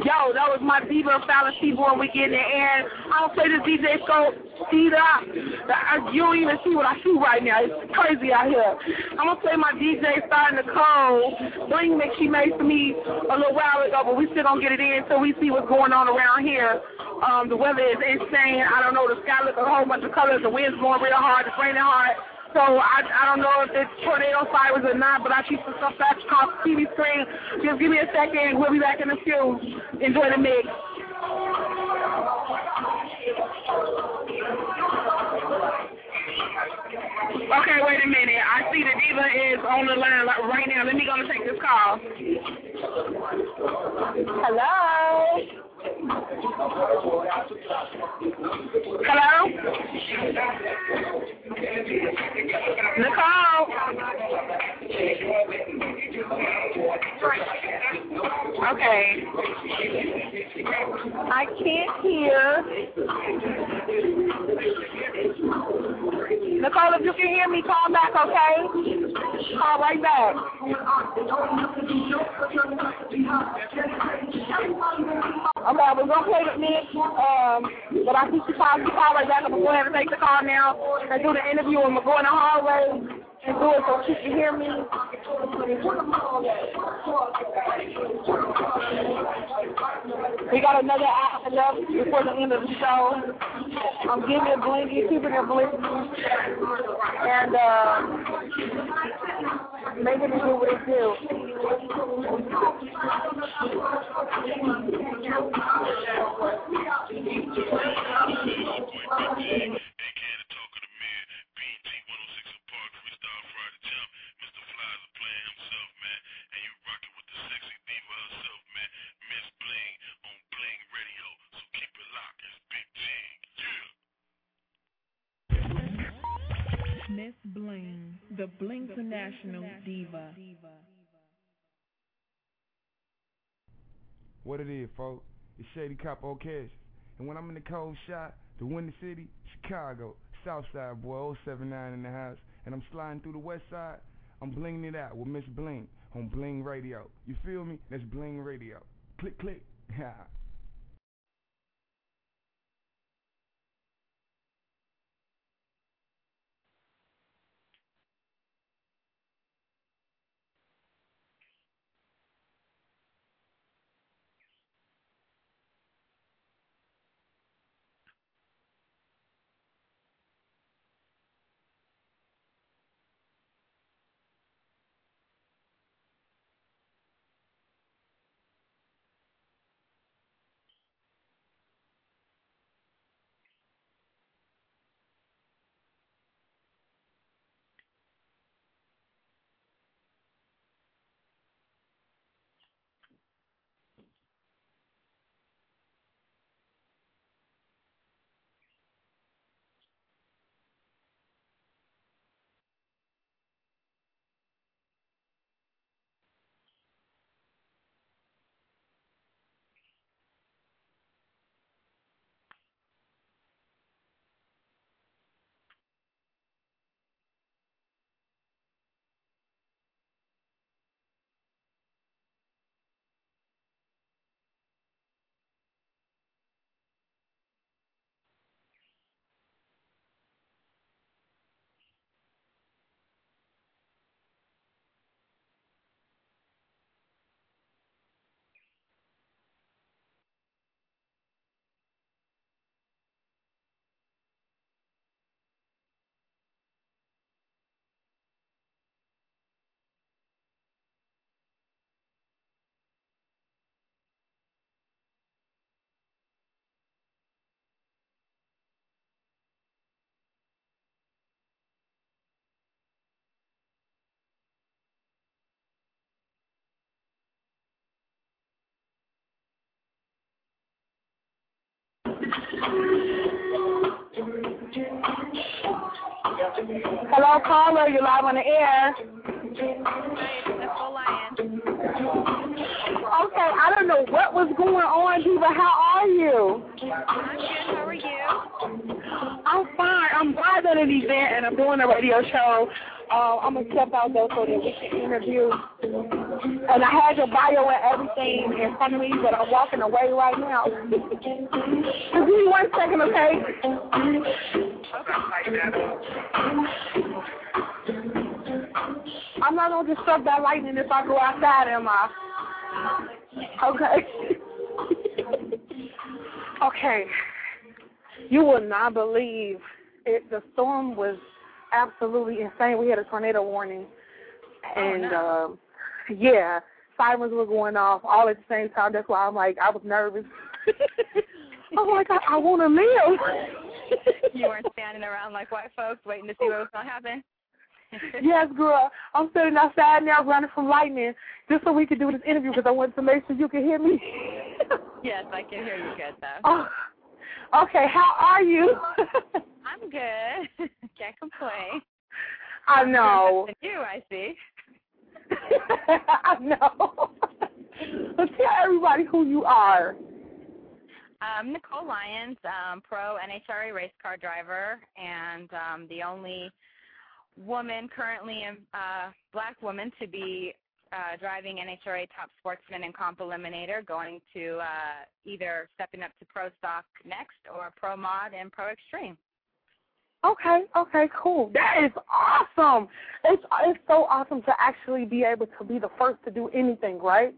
Yo, that was my Diva Fallacy boy. We getting it in. I don't play this DJ scope. See that? that- You don't even see what I see right now. It's crazy out here. I'm gonna play my DJ starting to cold. Bling mix she made for me a little while ago, but we still gonna get it in until we see what's going on around here. Um, the weather is insane. I don't know. The sky looks a whole bunch of colors. The wind's blowing real hard. It's raining hard. So I I don't know if it's tornado oh sirens or not, but I see some stuff that's the TV screen. Just give me a second. We'll be back in a few. Enjoy the mix. Okay, wait a minute. I see the diva is on the line right now. Let me go and take this call. Hello. Hello. Nicole. Okay. I can't hear. Nicole, if you can hear me, call back, okay? Call right back. Okay, I was gonna play with mix, um, but I think she called, she called right back. I'm gonna go ahead and take the call now and do the interview. I'm gonna go in the hallway and do it so she can hear me. We got another hour left before the end of the show. I'm giving it blinky, keeping it blinky, and uh, making it do what it do. Miss Bling, the Bling International Diva. What it is, folks? It's Shady Cop Occasion. And when I'm in the cold shot, the Windy City, Chicago, Southside boy, 079 in the house, and I'm sliding through the west side, I'm blinging it out with Miss Bling on Bling Radio. You feel me? That's Bling Radio. Click, click. Hello, caller. You're live on the air. Okay, I don't know what was going on, Diva. How are you? I'm good. How are you? I'm fine. I'm live at an event and I'm doing a radio show. Uh, I'm gonna step out though so that we can interview. And I had your bio and everything in front of me, but I'm walking away right now. Give me one second, okay? I'm not gonna struck by lightning if I go outside, am I? Okay. okay. You will not believe it. The storm was absolutely insane. We had a tornado warning, and um, yeah, sirens were going off all at the same time. That's why I'm like, I was nervous. I'm like, I, I want to live. you weren't standing around like white folks waiting to see what was going to happen? yes, girl. I'm sitting outside now running from lightning just so we could do this interview because I wanted to make sure you could hear me. yes, I can hear you good, though. Oh, okay, how are you? I'm good. Can't complain. I know. You, I see. I know. Let's tell everybody who you are. Um, Nicole Lyons, um, pro NHRA race car driver, and um, the only woman currently, uh, black woman, to be uh, driving NHRA Top Sportsman and Comp Eliminator, going to uh, either stepping up to Pro Stock next or Pro Mod and Pro Extreme. Okay, okay, cool. That is awesome. It's it's so awesome to actually be able to be the first to do anything, right?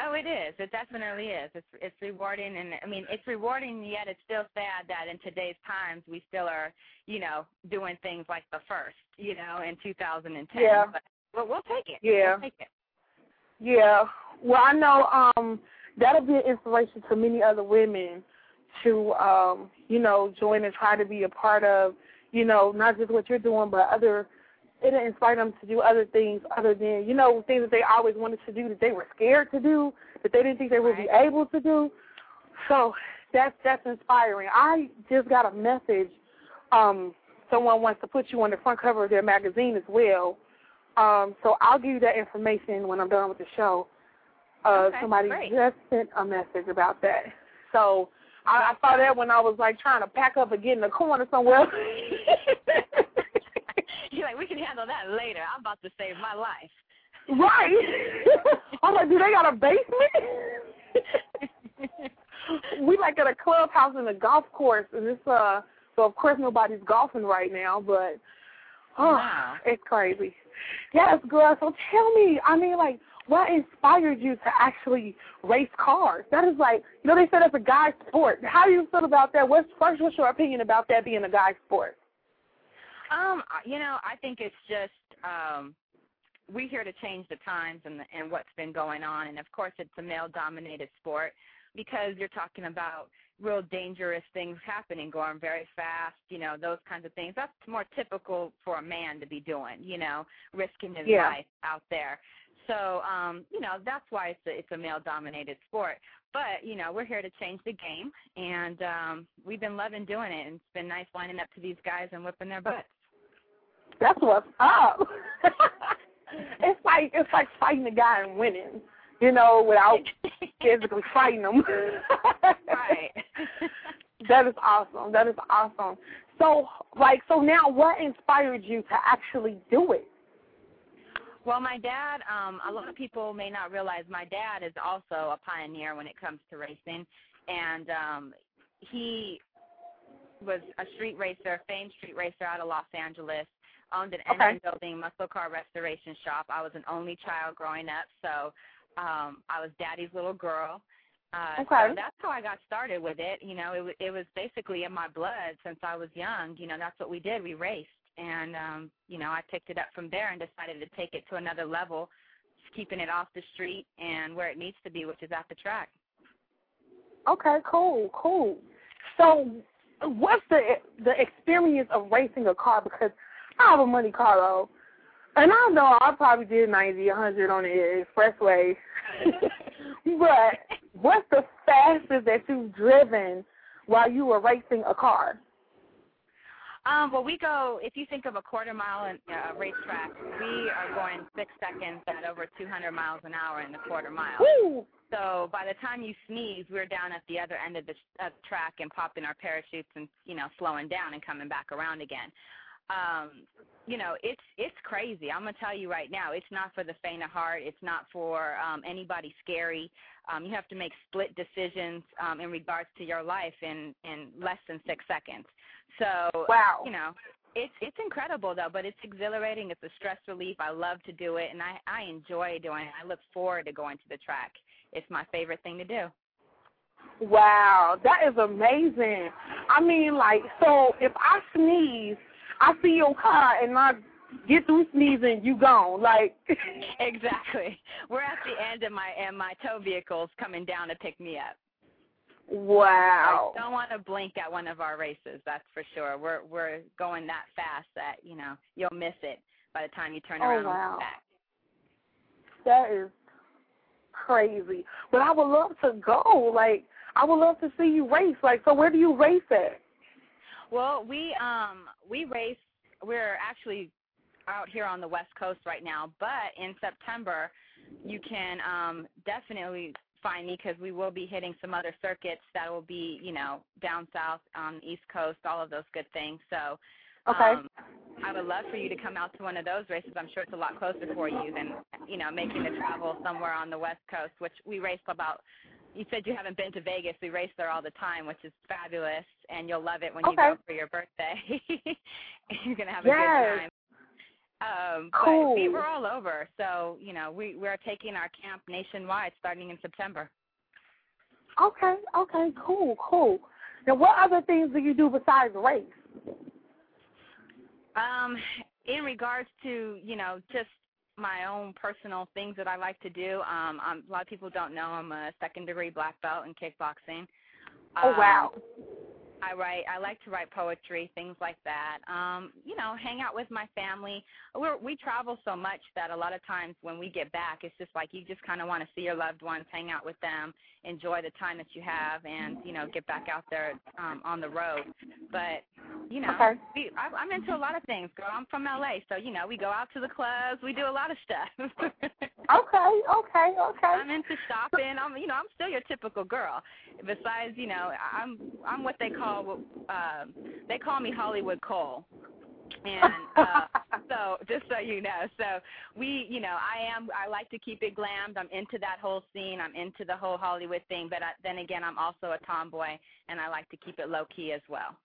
Oh, it is. It definitely is. It's it's rewarding, and I mean, it's rewarding. Yet it's still sad that in today's times we still are, you know, doing things like the first, you know, in 2010. Yeah. But, but we'll take it. Yeah. We'll take it. Yeah. Well, I know um that'll be an inspiration to many other women to um, you know, join and try to be a part of, you know, not just what you're doing but other it'll inspire them to do other things other than, you know, things that they always wanted to do that they were scared to do, that they didn't think they would be able to do. So that's that's inspiring. I just got a message. Um, someone wants to put you on the front cover of their magazine as well. Um, so I'll give you that information when I'm done with the show. Uh, Okay, somebody great. just sent a message about that. So I, I saw that when I was like trying to pack up and get in the corner somewhere. You're like, we can handle that later. I'm about to save my life. right. I'm like, do they got a basement? we like at a clubhouse in a golf course, and it's uh. So of course nobody's golfing right now, but oh, Wow. it's crazy. Yes, girl. So tell me, I mean, like, what inspired you to actually race cars? That is like, you know, they said it's a guy's sport. How do you feel about that? What's first? What's your opinion about that being a guy's sport? Um, you know, I think it's just um we're here to change the times and the, and what's been going on, and of course, it's a male-dominated sport because you're talking about real dangerous things happening, going very fast, you know, those kinds of things. That's more typical for a man to be doing, you know, risking his Yeah. life out there. So, um, you know, that's why it's a, it's a male-dominated sport. But you know, we're here to change the game, and um, we've been loving doing it. And it's been nice lining up to these guys and whipping their butts. That's what's up. it's like it's like fighting a guy and winning, you know, without physically fighting them. right. that is awesome. That is awesome. So, like, so now, what inspired you to actually do it? Well, my dad, um, a lot of people may not realize my dad is also a pioneer when it comes to racing, and um, he was a street racer, famed street racer out of Los Angeles. Owned an Okay. engine building muscle car restoration shop. I was an only child growing up, so um, I was daddy's little girl. Uh, Okay. So that's how I got started with it. You know, it, it was basically in my blood since I was young. You know, that's what we did. We raced, and um, you know, I picked it up from there and decided to take it to another level, keeping it off the street and where it needs to be, which is at the track. Okay, cool, cool. So, what's the the experience of racing a car? Because I have a money car though, and I know I probably did ninety, hundred on the expressway. but what's the fastest that you've driven while you were racing a car? Um, well, we go. If you think of a quarter mile in uh, racetrack, we are going six seconds at over 200 miles an hour in the quarter mile. Woo! So by the time you sneeze, we're down at the other end of the uh, track and popping our parachutes and you know slowing down and coming back around again. Um, you know, it's it's crazy. I'm gonna tell you right now, it's not for the faint of heart. It's not for um, anybody scary. Um, you have to make split decisions um, in regards to your life in in less than six seconds. So Wow. you know, it's it's incredible though, but it's exhilarating. It's a stress relief. I love to do it, and I I enjoy doing it. I look forward to going to the track. It's my favorite thing to do. Wow, that is amazing. I mean, like, so if I sneeze, I see your car and I get through sneezing, you gone. Like, exactly. We're at the end of my and my tow vehicle's coming down to pick me up. wow. I don't want to blink at one of our races. That's for sure. We're we're going that fast that you know you'll miss it by the time you turn Oh, around wow. back. That is crazy. But I would love to go. Like, I would love to see you race. Like, so where do you race at? Well, we um we race. We're actually out here on the West Coast right now, but in September, you can um definitely find me because we will be hitting some other circuits that will be, you know, down south on the East Coast, all of those good things. So, Okay. um, I would love for you to come out to one of those races. I'm sure it's a lot closer for you than, you know, making the travel somewhere on the West Coast, which we race about. You said you haven't been to Vegas. We race there all the time, which is fabulous, and you'll love it when you go for your birthday. You're gonna have a Yes. good time. Um, Cool. But we, we're all over. So, you know, we, we're taking our camp nationwide starting in September. Okay, okay, cool, cool. Now, what other things do you do besides race? Um, in regards to, you know, just my own personal things that I like to do, um, I'm, a lot of people don't know I'm a second degree black belt in kickboxing. Oh, wow. Um, I write. I like to write poetry, things like that. Um, you know, hang out with my family. We're, we travel so much that a lot of times when we get back, it's just like you just kind of want to see your loved ones, hang out with them, enjoy the time that you have, and you know, get back out there um, on the road. But you know, Okay. we, I, I'm into a lot of things, girl. I'm from LA, so you know, we go out to the clubs, we do a lot of stuff. Okay, okay, okay. I'm into shopping. I'm, you know, I'm still your typical girl. Besides, you know, I'm, I'm what they call, uh, they call me Hollywood Cole. And uh, so, just so you know, so we, you know, I am. I like to keep it glammed. I'm into that whole scene. I'm into the whole Hollywood thing. But I, then again, I'm also a tomboy, and I like to keep it low key as well.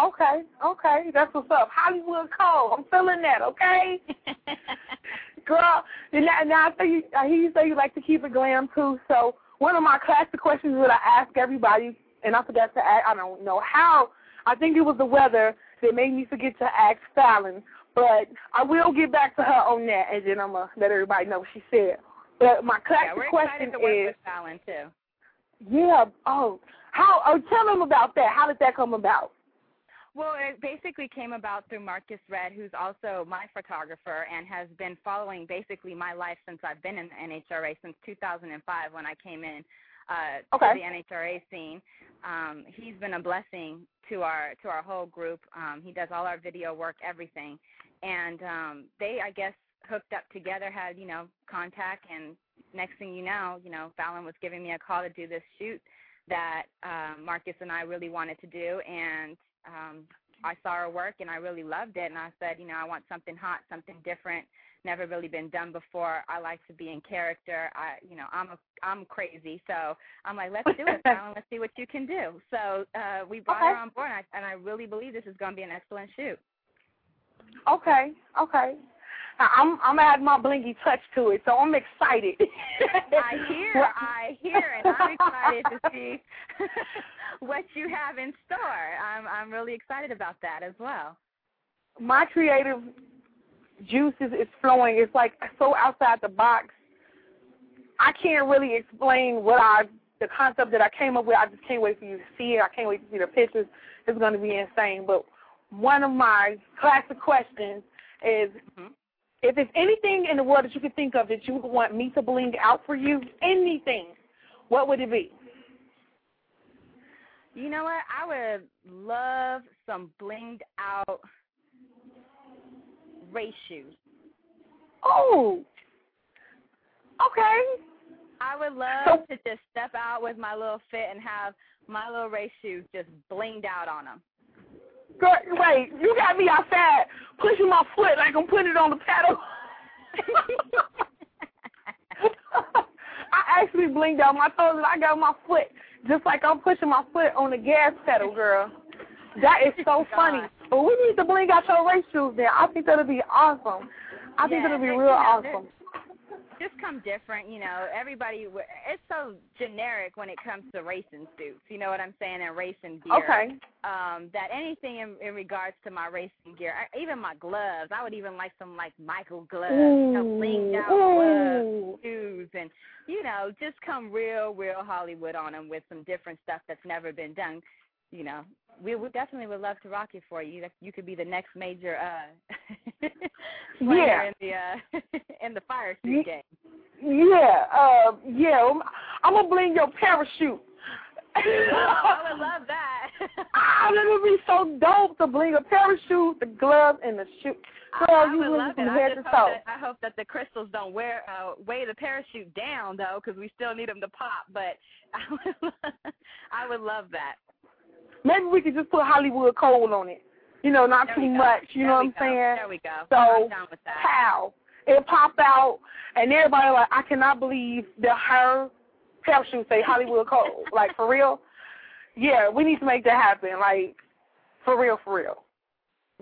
Okay, okay, that's what's up. Hollywood Cole, I'm feeling that. Okay, girl. Now, now I say you, I hear you say you like to keep it glam too. So one of my classic questions that I ask everybody, and I forgot to ask. I don't know how. I think it was the weather that made me forget to ask Fallon, but I will get back to her on that, and then I'm gonna let everybody know what she said. But my Yeah, classic we're question excited to work is, Fallon too. yeah, oh, how? Oh, tell them about that. How did that come about? Well, it basically came about through Marcus Red, who's also my photographer and has been following basically my life since I've been in the NHRA since 2005 when I came in uh, Okay. to the NHRA scene. Um, he's been a blessing to our to our whole group. Um, he does all our video work, everything, and um, they, I guess, hooked up together, had you know contact, and next thing you know, you know, Fallon was giving me a call to do this shoot that uh, Marcus and I really wanted to do, and um, I saw her work and I really loved it. And I said, you know, I want something hot, something different, never really been done before. I like to be in character. I, you know, I'm a, I'm crazy, so I'm like, let's do it, Fallon. Let's see what you can do. So uh, we brought her on board, and I, and I really believe this is going to be an excellent shoot. Okay, okay. I'm I'm adding my blingy touch to it, so I'm excited. I hear, I hear, and I'm excited to see what you have in store. I'm I'm really excited about that as well. my creative juices is flowing. It's like so outside the box. I can't really explain what I the concept that I came up with. I just can't wait for you to see it. I can't wait to see the pictures. It's going to be insane. But one of my classic questions is mm-hmm. if there's anything in the world that you could think of that you would want me to bling out for you, anything, what would it be? You know what? I would love some blinged out race shoes. Oh, okay. I would love to just step out with my little fit and have my little race shoes just blinged out on them. Girl, wait, you got me outside pushing my foot like I'm putting it on the pedal. I actually blinked out my toes and I got my foot just like I'm pushing my foot on the gas pedal, girl. That is so funny. But we need to blink out your race shoes then. I think that'll be awesome. I think Yeah, it'll be real you awesome. Just come different, you know. Everybody, it's so generic when it comes to racing suits. You know what I'm saying? And racing gear. Okay. Um, that anything in, in regards to my racing gear, I, even my gloves. I would even like some like Michael gloves, you know, blinged out gloves, shoes, and you know, just come real, real Hollywood on them with some different stuff that's never been done. You know, we we definitely would love to rock it for you. You- You could be the next major uh player Yeah. in the uh in the fire suit Ye- game. Yeah, uh, yeah. I'm, I'm gonna bling your parachute. I would love that. ah, that would be so dope to bling a parachute, the gloves, and the shoe. Girl, I you would love it. I just hope that, I hope that the crystals don't wear uh, weigh the parachute down though, because we still need them to pop. But I would, I would love that. Maybe we could just put Hollywood Cole on it. You know, not There too much. You There know what I'm go. saying? There we go. So, I'm down with that. pow. It pop out, and everybody like, I cannot believe that her parachute say Hollywood Cole. like, for real? Yeah, we need to make that happen. Like, for real, for real.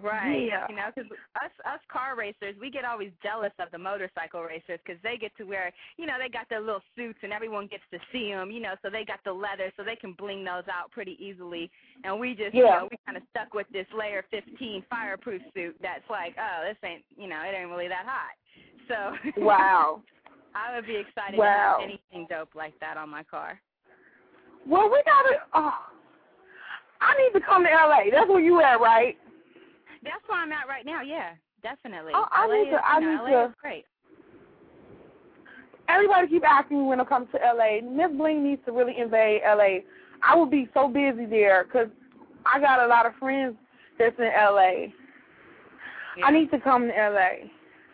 Right. Yeah. You know, because us us car racers, we get always jealous of the motorcycle racers because they get to wear, you know, they got their little suits and everyone gets to see them, you know, so they got the leather, so they can bling those out pretty easily. And we just, you Yeah. know, we kind of stuck with this layer 15 fireproof suit that's like, oh, this ain't, you know, it ain't really that hot. So. Wow. I would be excited Wow. to have anything dope like that on my car. Well, we gotta. Oh, I need to come to LA. That's where you at, right? That's where I'm at right now. Yeah, definitely. Oh, I LA need to- is, I know, need LA to- great. Everybody keep asking me when it comes to LA. Miss Bling needs to really invade LA. I would be so busy there because I got a lot of friends that's in LA. I need to come to LA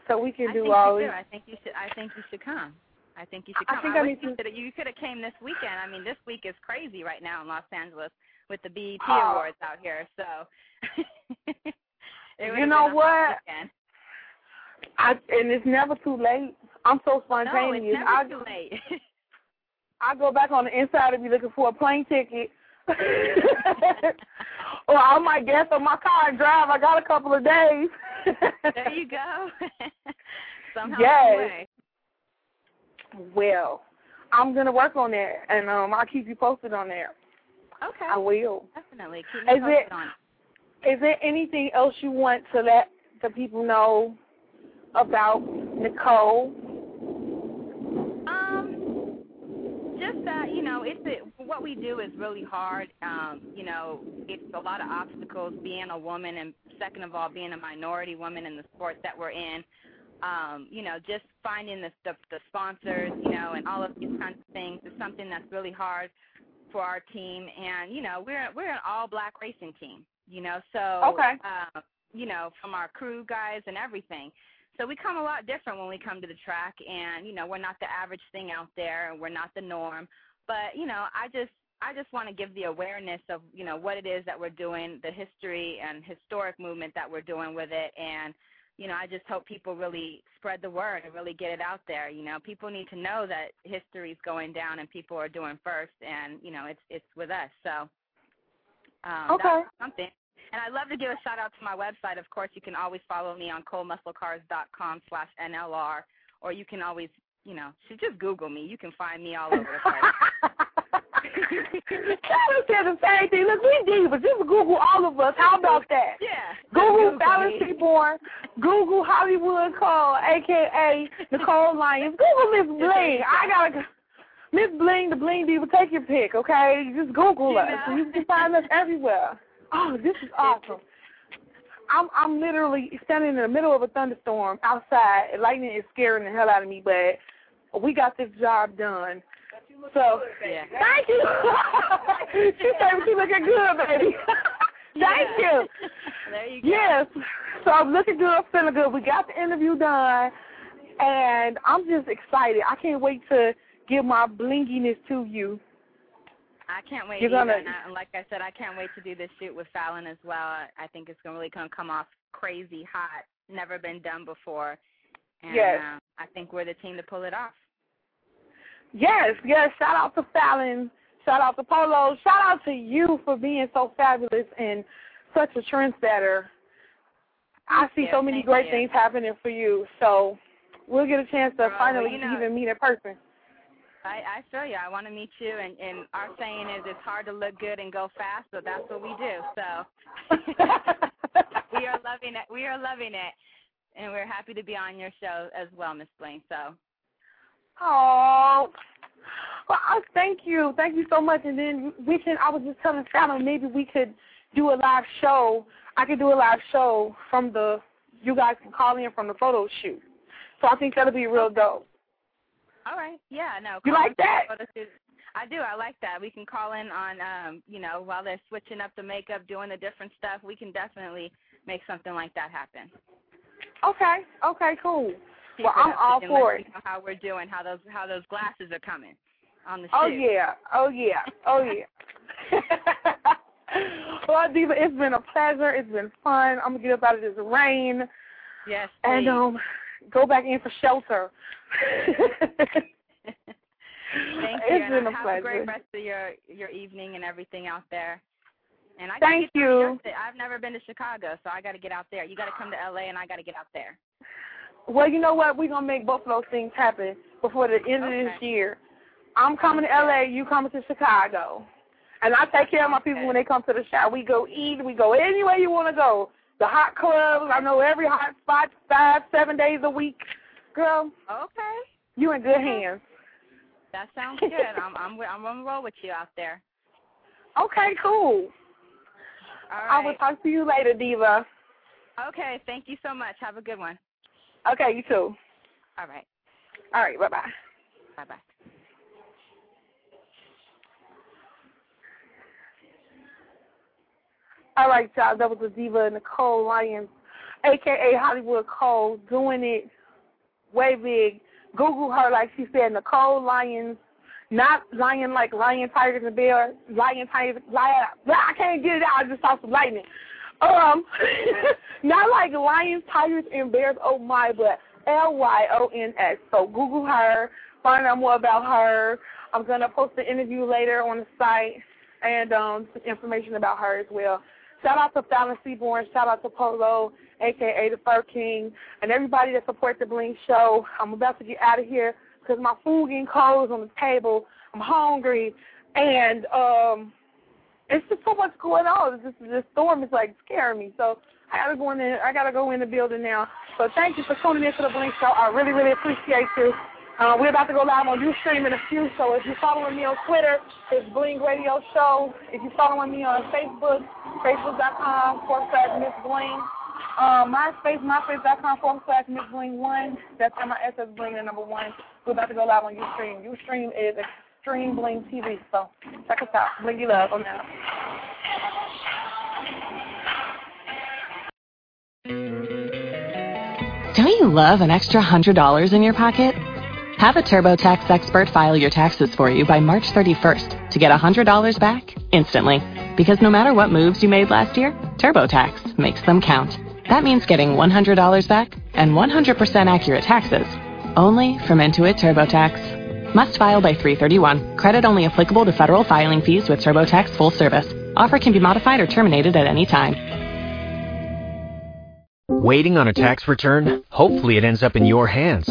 so we can I do all do. I think you should. I think you should come. I think you should come. I think I wish need you to- could have you could have came this weekend. I mean, this week is crazy right now in Los Angeles with the BET Oh. awards out here. So. You know been a hot what? I and it's never too late. I'm so spontaneous. No, it's never I too late. I go back on the inside and be looking for a plane ticket. or I might gas up my car and drive. I got a couple of days. there you go. Somehow, Yes. Well, I'm gonna work on that, and um, I'll keep you posted on there. Okay. I will. Definitely. Keep me Is posted it- on it. Is there anything else you want to let the people know about Nicole? Um, just that you know, it's a, what we do is really hard. Um, you know, it's a lot of obstacles being a woman, and second of all, being a minority woman in the sport that we're in. Um, you know, just finding the, the the sponsors, you know, and all of these kinds of things is something that's really hard for our team. And you know, we're we're an all black racing team. You know, so Okay. uh, you know, from our crew guys and everything. So we come a lot different when we come to the track, and you know we're not the average thing out there, and we're not the norm. But you know, I just I just want to give the awareness of you know what it is that we're doing, the history and historic movement that we're doing with it, and you know I just hope people really spread the word and really get it out there. You know, people need to know that history's going down and people are doing first, and you know it's it's with us. So um, Okay. that's something. And I'd love to give a shout out to my website. Of course, you can always follow me on coldmusclecars.com slash NLR, or you can always, you know, just Google me. You can find me all over the place. Tyler said the same thing. Look, we divas. Just Google all of us. How about that? Yeah. Google Google. Seaborn. Google Hollywood Cole, aka Nicole Lyons. Google Miss Bling. I gotta. Miss Bling, the Bling Diva. Take your pick, okay? Just Google You us. You can find us everywhere. Oh, this is awesome. I'm I'm literally standing in the middle of a thunderstorm outside. Lightning is scaring the hell out of me, but we got this job done. So Yeah. thank you. she said she looking good, baby. thank you. There you go. Yes. So I'm looking good, feeling good. We got the interview done, and I'm just excited. I can't wait to give my blinginess to you. I can't wait. You're gonna- And I, like I said, I can't wait to do this shoot with Fallon as well. I, I think it's gonna really gonna come off crazy hot, never been done before. And Yes. uh, I think we're the team to pull it off. Yes, yes. Shout out to Fallon. Shout out to Polo. Shout out to you for being so fabulous and such a trendsetter. I see so many great you. things happening for you. So we'll get a chance to Girl, finally you know- even meet in person. I, I feel you. I want to meet you, and, and our saying is it's hard to look good and go fast, so that's what we do. So we are loving it. We are loving it, and we're happy to be on your show as well, Miss Bling. So Oh, well, I thank you, thank you so much. And then we can. I was just telling Fallon maybe we could do a live show. I could do a live show from the. You guys can call in from the photo shoot. So I think that'll be real dope. All right, yeah, no. You like that? I do. I like that. We can call in on, um, you know, while they're switching up the makeup, doing the different stuff. We can definitely make something like that happen. Okay. Okay. Cool. Keep Well, I'm all for it. how we're doing, how those how those glasses are coming on the Oh yeah. Oh yeah. Oh yeah. well, Diva, it's been a pleasure. It's been fun. I'm gonna get up out of this rain Yes, and um go back in for shelter. Thank you. It's been a have pleasure. a great rest of your your evening and everything out there. And I Thank you. I've never been to Chicago, so I got to get out there. You got to come to LA, and I got to get out there. Well, you know what? We're gonna make both of those things happen before the end of this year. I'm coming to LA, you coming to Chicago. And I take care of my people when they come to the show. We go eat, we go anywhere you want to go. The hot clubs, I know every hot spot, five, seven days a week. Girl, Okay. you in good hands. That sounds good. I'm I'm I'm gonna roll with you out there. Okay, cool. All I will talk to you later, Diva. Okay. Thank you so much. Have a good one. Okay, you too. All right. All right, bye bye. Bye bye. All right, y'all. That was the diva Nicole Lyons, aka Hollywood Cole, doing it way big. Google her, like she said, Nicole Lyons, not lion like lion, tigers, and bear, lion, tigers, lion. I can't get it out. I just saw some lightning. Um, not like lions, tigers, and bears. Oh my, but L Y O N S. So Google her, find out more about her. I'm gonna post the interview later on the site and um information about her as well. Shout out to Fallon Seaborn, shout out to Polo, aka the Fur King, and everybody that supports the Bling Show. I'm about to get out of here because my food getting cold on the table. I'm hungry, and um, it's just so much going on. It's just this storm is like scaring me. So I gotta go in. There, I gotta go in the building now. So thank you for tuning in to the Bling Show. I really, really appreciate you. Uh, we're about to go live on Ustream in a few. So if you're following me on Twitter, it's Bling Radio Show. If you're following me on Facebook, facebook.com forward slash Miss Bling. Um, MySpace, MySpace.com forward slash Miss Bling one. That's M-I-S-S Bling, the number one. We're about to go live on Ustream. Ustream is Extreme Bling TV. So check us out. Blingy love on that. Don't you love an extra $100 in your pocket? Have a TurboTax expert file your taxes for you by March 31st to get $100 back instantly. Because no matter what moves you made last year, TurboTax makes them count. That means getting $100 back and 100% accurate taxes only from Intuit TurboTax. Must file by 331. Credit only applicable to federal filing fees with TurboTax full service. Offer can be modified or terminated at any time. Waiting on a tax return? Hopefully it ends up in your hands.